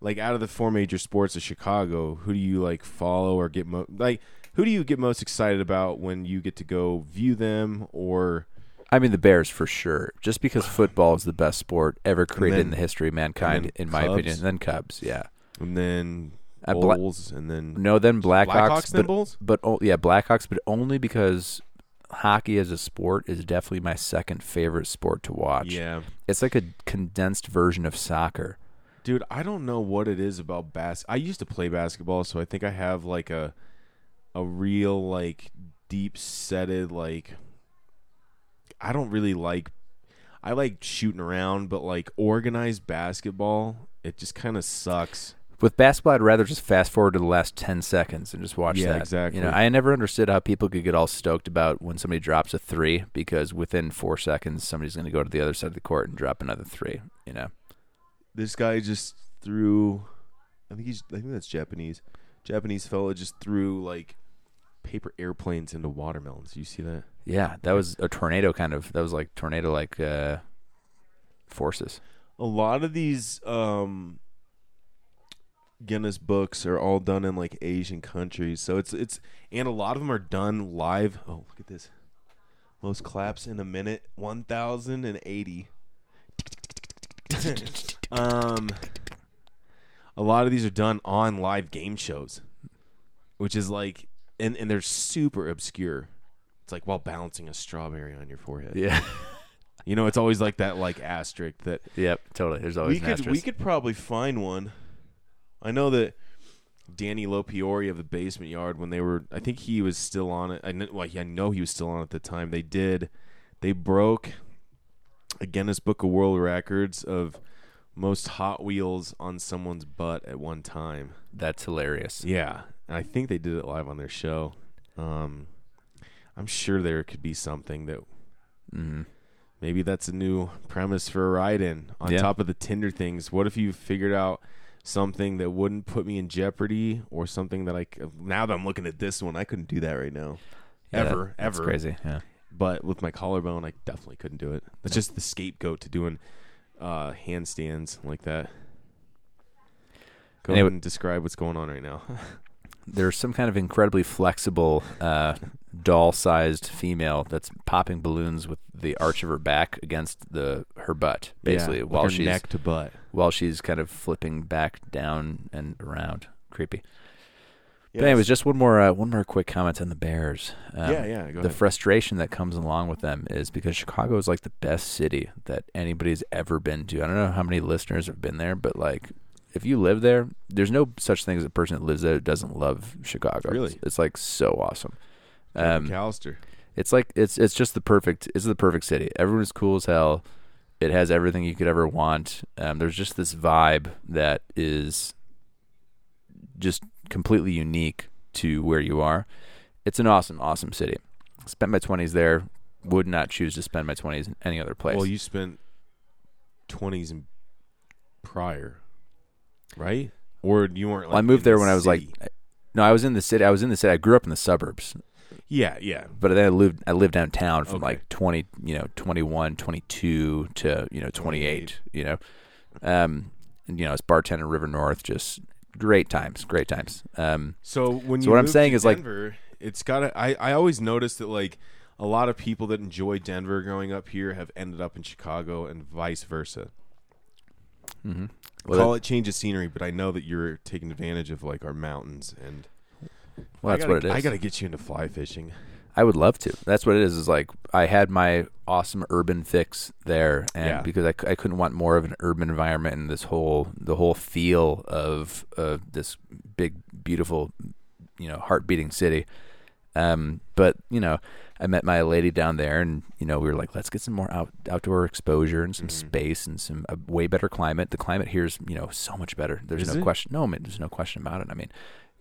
like, out of the four major sports of Chicago? Who do you like follow or get mo- like? Who do you get most excited about when you get to go view them? Or I mean, the Bears for sure. Just because football is the best sport ever created then- in the history of mankind, in my Cubs. opinion. And then Cubs, yeah. and then Uh, Bla- Bulls, and then No, then Blackhawks, Blackhawks, but, Bulls. but oh, yeah, Blackhawks, but only because hockey as a sport is definitely my second favorite sport to watch. Yeah, It's like a condensed version of soccer. dude, I don't know what it is about bas. I used to play basketball, so I think I have like a a real like deep setted like. I don't really like. I like shooting around, but like organized basketball, it just kind of sucks. With basketball, I'd rather just fast forward to the last ten seconds and just watch Yeah, that. exactly. You know, I never understood how people could get all stoked about when somebody drops a three because within four seconds somebody's going to go to the other side of the court and drop another three. You know, this guy just threw I think he's I think that's Japanese. Japanese fella just threw like paper airplanes into watermelons. You see that? yeah, that was a tornado kind of. That was like tornado like uh, forces. A lot of these um Guinness books are all done in like Asian countries. So it's it's and a lot of them are done live. Oh, look at this. Most claps in a minute, 1080. um a lot of these are done on live game shows, which is like and and they're super obscure. It's like while balancing a strawberry on your forehead. Yeah. You know, it's always like that like asterisk that yep. Totally. There's always we an could we could probably find one. I know that Danny LoPriore of the Basement Yard when they were I think he was still on it. I know, well, I know he was still on at the time. They did they broke a Guinness Book of World Records of most Hot Wheels on someone's butt at one time. That's hilarious. Yeah, and I think they did it live on their show. Um, I'm sure there could be something that hmm Maybe that's a new premise for a ride in. On Yeah. top of the Tinder things, what if you figured out something that wouldn't put me in jeopardy or something that I now that I'm looking at this one, I couldn't do that right now. Yeah, ever, that- that's ever. crazy. Yeah. But with my collarbone, I definitely couldn't do it. That's just the scapegoat to doing uh, handstands like that. Go Anyway- ahead and describe what's going on right now. There's some kind of incredibly flexible, uh, doll-sized female that's popping balloons with the arch of her back against the her butt, basically, Yeah, while she's neck to butt. while she's kind of flipping back down and around. Creepy. Yeah, But anyways, just one more uh, one more quick comment on the Bears. Um, yeah, yeah. Go the ahead. frustration that comes along with them is because Chicago is like the best city that anybody's ever been to. I don't know how many listeners have been there, but like if you live there, there's no such thing as a person that lives there that doesn't love Chicago. Really? It's, it's like so awesome. Um, McAllister. it's like it's it's just the perfect it's the perfect city. Everyone's cool as hell. It has everything you could ever want. Um, there's just this vibe that is just completely unique to where you are. It's an awesome, awesome city. Spent my twenties there. Would not choose to spend my twenties in any other place. Well, you spent twenties and prior, right? Or you weren't. Like, Well, I moved there the when I was city? like, no, I was in the city. I was in the city. I grew up in the suburbs, yeah, yeah. but then I lived. I lived downtown from Okay. like twenty, you know, 21, 22 to you know twenty eight. You know, um, and, you know, I was bartending River North, just great times, great times. Um, So when So you what I'm saying is, like- it's got to I I always noticed that like a lot of people that enjoy Denver growing up here have ended up in Chicago and vice versa. Mm-hmm. well, Call that- it change of scenery, but I know that you're taking advantage of like our mountains and well, I that's gotta, what it is. I got to get you into fly fishing. I would love to. That's what it is. Is like I had my awesome urban fix there, and Yeah. because I couldn't want more of an urban environment and this whole the whole feel of of this big beautiful, you know, heart beating city. Um, but you know, I met my lady down there, and you know, we were like, let's get some more out, outdoor exposure and some Mm-hmm. space and some a way better climate. The climate here is you know so much better. There's Is no it? question. No, man, there's no question about it. I mean.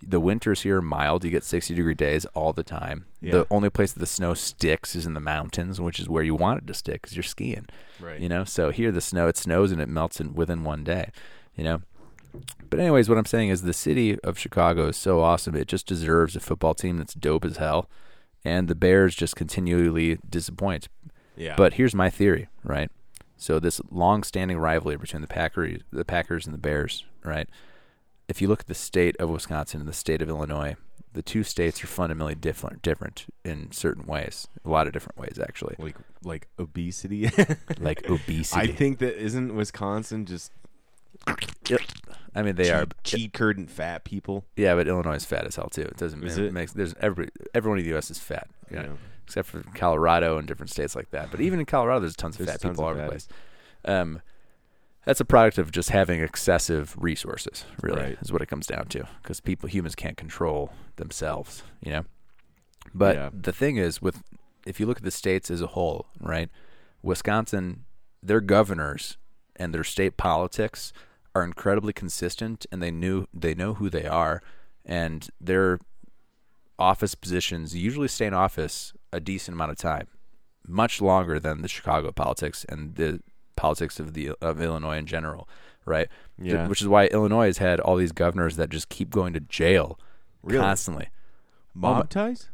The winters here are mild. You get 60 degree days all the time. Yeah. The only place that the snow sticks is in the mountains, which is where you want it to stick because you're skiing. Right. You know, so here the snow it snows and it melts in within one day. You know, but anyways, what I'm saying is the city of Chicago is so awesome. It just deserves a football team that's dope as hell, and the Bears just continually disappoint. Yeah. But here's my theory, right? So this long-standing rivalry between the Packers, the Packers and the Bears, right? If you look at the state of Wisconsin and the state of Illinois, the two states are fundamentally different, different in certain ways. A lot of different ways, actually. like like obesity. Like obesity. I think that isn't Wisconsin just Yep. I mean, they are. cheat curd and fat people. Yeah, but Illinois is fat as hell too. It doesn't. Is it, it? makes there's every everyone in the U.S. is fat. You know, Yeah. except for Colorado and different states like that. But even in Colorado, there's tons of fat tons people all over the place. Um, that's a product of just having excessive resources. Really, Right. is what it comes down to. Because people, humans, can't control themselves. You know. But Yeah. the thing is, with if you look at the states as a whole, right? Wisconsin, their governors and their state politics are incredibly consistent, and they knew they know who they are, and their office positions usually stay in office a decent amount of time, much longer than the Chicago politics and the politics of the of Illinois in general, right? Yeah. which is why Illinois has had all these governors that just keep going to jail Really? constantly. Mob ties?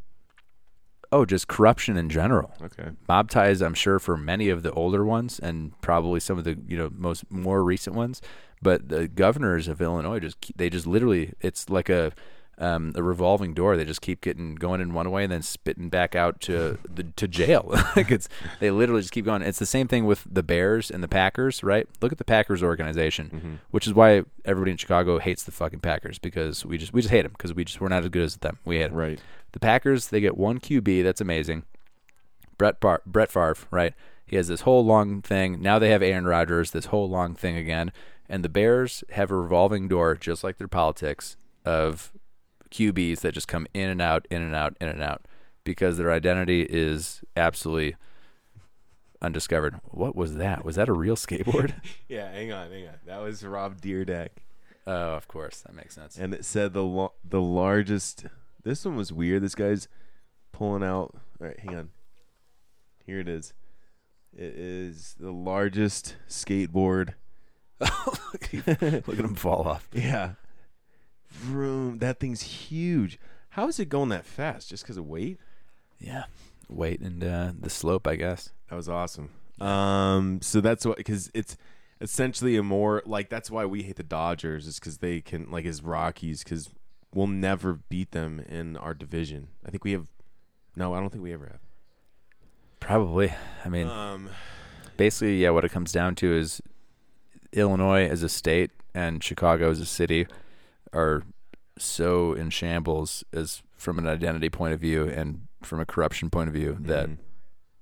Oh, just corruption in general. Okay. mob ties i'm sure for many of the older ones and probably some of the you know most more recent ones but the governors of illinois just they just literally it's like a um, a revolving door they just keep getting going in one way and then spitting back out to the to jail like it's they literally just keep going it's the same thing with the bears and the packers right look at the packers organization which is why everybody in chicago hates the fucking packers because we just we just hate them because we just we're not as good as them we hate them. Right. the packers they get one qb that's amazing Brett Bar- Brett Favre, right? He has this whole long thing. Now they have Aaron Rodgers, this whole long thing again. And the Bears have a revolving door, just like their politics, of QBs that just come in and out, in and out, in and out, because their identity is absolutely undiscovered. What was that? Was that a real skateboard? Yeah, hang on, hang on. That was Rob Dyrdek. oh, of course, that makes sense. And it said the lo- the largest This one was weird. This guy's pulling out All right, hang on. Here it is. It is the largest skateboard. Look at him fall off. Yeah. Vroom. That thing's huge. How is it going that fast? Just because of weight? Yeah, weight and uh, the slope, I guess. That was awesome. Um, so that's what because it's essentially a more like that's why we hate the Dodgers is because they can like as Rockies because we'll never beat them in our division. I think we have. No, I don't think we ever have. Probably. I mean, Um, basically, yeah, what it comes down to is Illinois as a state and Chicago as a city are so in shambles as from an identity point of view and from a corruption point of view that mhm.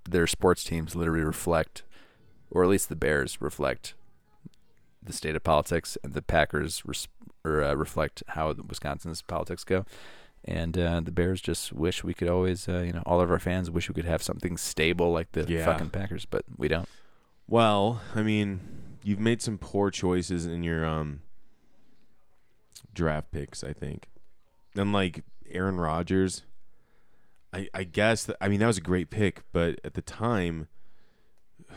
their sports teams literally reflect, or at least the Bears reflect, the state of politics, and the Packers res- or, uh, reflect how the Wisconsin's politics go. And uh, the Bears just wish we could always, uh, you know, all of our fans wish we could have something stable like the Yeah. fucking Packers, but we don't. Well, I mean, you've made some poor choices in your um draft picks, I think. And like Aaron Rodgers, I I guess that I mean that was a great pick, but at the time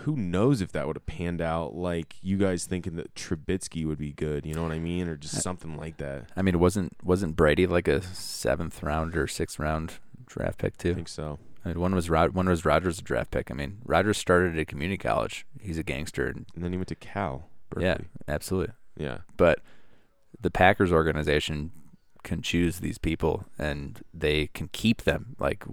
who knows if that would have panned out like you guys thinking that Trubisky would be good, you know what I mean, or just something like that. I mean, wasn't wasn't Brady like a seventh round or sixth round draft pick too? I think so. I mean, one was Rod, one was Rodgers a draft pick. I mean, Rodgers started at community college. He's a gangster. And then he went to Cal. yeah, absolutely. Yeah. But the Packers organization can choose these people and they can keep them. Like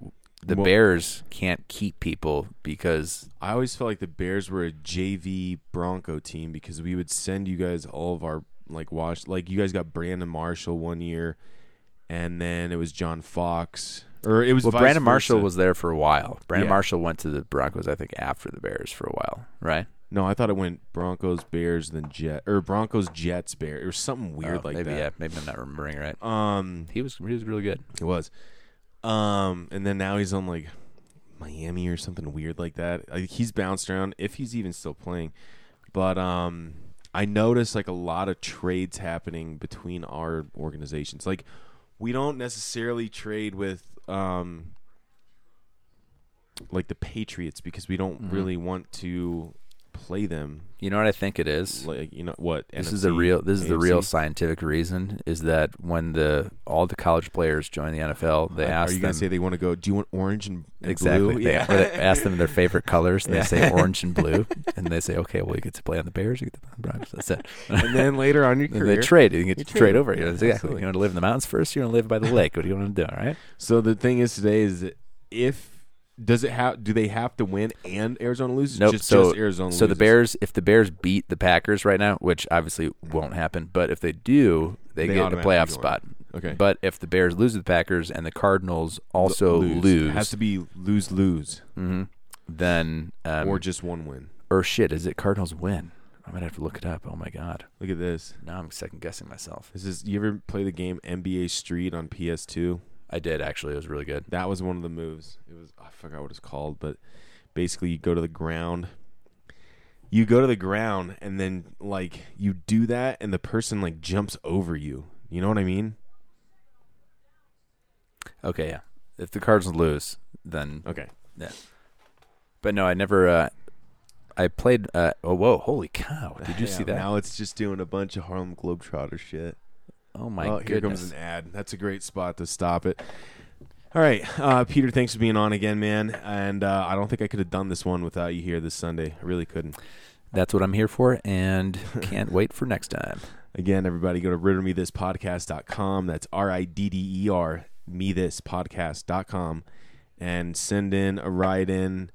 the Well- Bears can't keep people because I always felt like the Bears were a JV Bronco team because we would send you guys all of our like watch like you guys got Brandon Marshall one year, and then it was John Fox or it was well, vice Brandon Marshall versa. was there for a while. Brandon Yeah. Marshall went to the Broncos, I think, after the Bears for a while, right? no I thought it went Broncos Bears then Jet or Broncos Jets Bears or something weird Oh, like maybe that. yeah, maybe I'm not remembering right. Um, He was he was really good. He was. Um, and then now he's on like Miami or something weird like that. Like, he's bounced around if he's even still playing. But um, I noticed like a lot of trades happening between our organizations. Like we don't necessarily trade with um, like the Patriots because we don't Mhm. really want to play them. You know what I think it is? Like you know what? This is a NFC, real. This is the real scientific reason. Is that when the all the college players join the NFL, they Uh, ask Are you them gonna say they want to go? Do you want orange and, and exactly. blue? They, they ask them their favorite colors, and Yeah. they say orange and blue, and they say, "Okay, well, you get to play on the Bears, you get to play on the Broncos." That's it. and then later on your career, they trade. You get to trade. trade over. Know, exactly. Absolutely. You want to live in the mountains first. You want to live by the lake. What do you want to do? All right. So the thing is today is that if does it have do they have to win and Arizona loses? Nope. Just, so just Arizona. so the? Bears, if the Bears beat the Packers right now, which obviously won't happen, but if they do, they, They get a playoff spot. Okay. But if the Bears lose to the Packers and the Cardinals also lose. lose, It has to be lose lose hmm then um, or just one win. or shit, is it Cardinals win? I might have to look it up. Oh my god, Look at this. now I'm second guessing myself. This is you ever play the game NBA Street on PS2? I did actually. It was really good. That was one of the moves. It was I forgot what it's called, but basically you go to the ground. You go to the ground and then like you do that and the person like jumps over you. You know what I mean? Okay, yeah. If the cards lose, then Okay. Yeah. But no, I never. Uh, I played. Uh, oh whoa! Holy cow! Did you Yeah, see that? Now it's just doing a bunch of Harlem Globetrotter shit. Oh my oh, here goodness! comes an ad. That's a great spot to stop it. All right, uh, Peter, thanks for being on again, man. And uh, I don't think I could have done this one without you here this Sunday. I really couldn't. That's what I'm here for, and can't wait for next time. Again, everybody go to riddermethispodcast.com. That's R I D D E R, me this podcast.com, and send in a write in.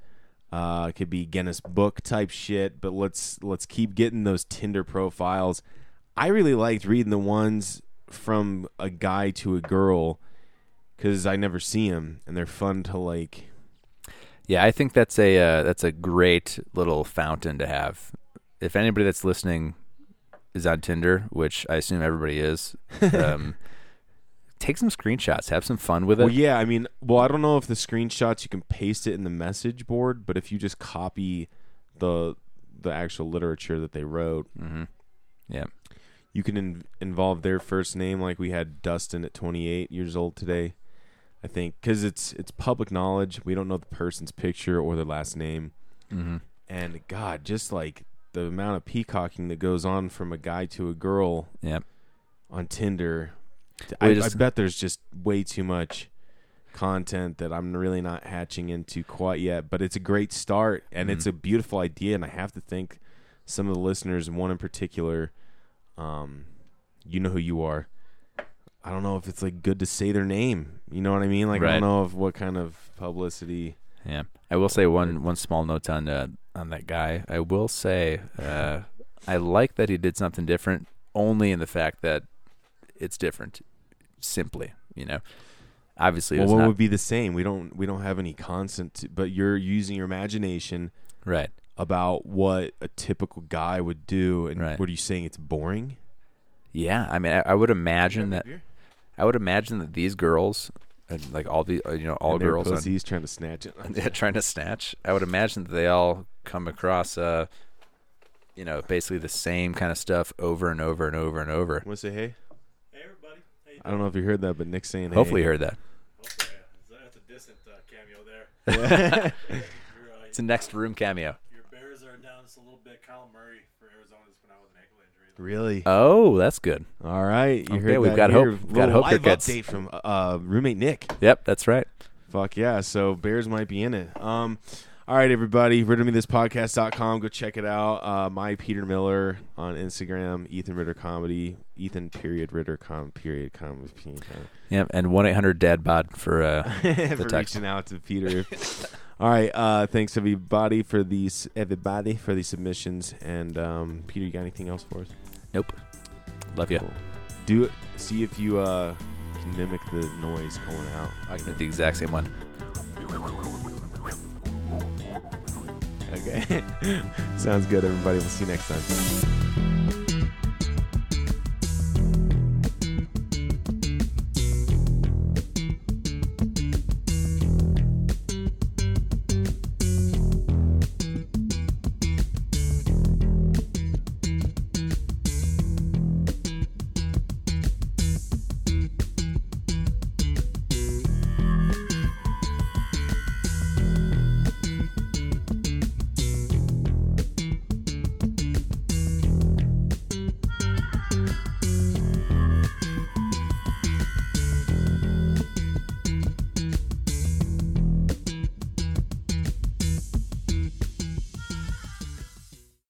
Uh, it could be Guinness book type shit, but let's let's keep getting those Tinder profiles. I really liked reading the ones from a guy to a girl because I never see them and they're fun to like. Yeah, I think that's a uh, that's a great little fountain to have. If anybody that's listening is on Tinder, which I assume everybody is, um, take some screenshots, have some fun with it. Well, yeah, I mean, well, I don't know if the screenshots you can paste it in the message board, but if you just copy the the actual literature that they wrote, mm-hmm. Yeah, you can in, involve their first name like we had Dustin at 28 years old today. I think cuz it's it's public knowledge. We don't know the person's picture or their last name. hmm And god, just like the amount of peacocking that goes on from a guy to a girl yeah. on Tinder. I, you I bet there's just way too much content that I'm really not hatching into quite yet. But it's a great start and it's Mhm. a beautiful idea. And I have to thank some of the listeners, one in particular. Um, you know who you are. I don't know if it's like good to say their name. You know what I mean? Like I don't know if what kind of publicity. Yeah, I will say one one small note on uh, on that guy. I will say uh, I like that he did something different, only in the fact that it's different. Simply, you know, obviously, Well, what not would be the same? We don't we don't have any constant, to, but you're using your imagination right. About what a typical guy would do. And Right. what are you saying? It's boring. Yeah, I mean, I, I would imagine that I would imagine that these girls, and like all the uh, you know all And their girls on, pussies trying to snatch it. they're trying to snatch. I would imagine that they all come across, uh, you know, basically the same kind of stuff over and over and over and over. Want to say hey? Hey everybody, I don't know if you heard that, but Nick's saying Hopefully, hey. you heard that. doing? Okay, that's a distant uh, cameo there. Your, It's a next room cameo. your Bears are down just a little bit. Kyler Murray for Arizona has been out with an ankle injury. Really? Oh, that's good. All right. You Okay, heard we've that got here. hope. We've got hope live kids. update from uh, roommate Nick. Yep, that's right. Fuck yeah. So Bears might be in it. Um, all right, everybody. RidderMeThisPodcast.com. Go check it out. Uh, my Peter Miller on Instagram. Ethan Ritter Comedy. Ethan period Ritter com period com. Yep, and one eight hundred dad bod for uh, for text. reaching out to Peter. All right. Uh, thanks everybody for these everybody for these submissions. And um, Peter, you got anything else for us? Nope. Love you. Cool. Do it. See if you uh, can mimic the noise going out. I did the exact same one. Okay. Sounds good, everybody. We'll see you next time.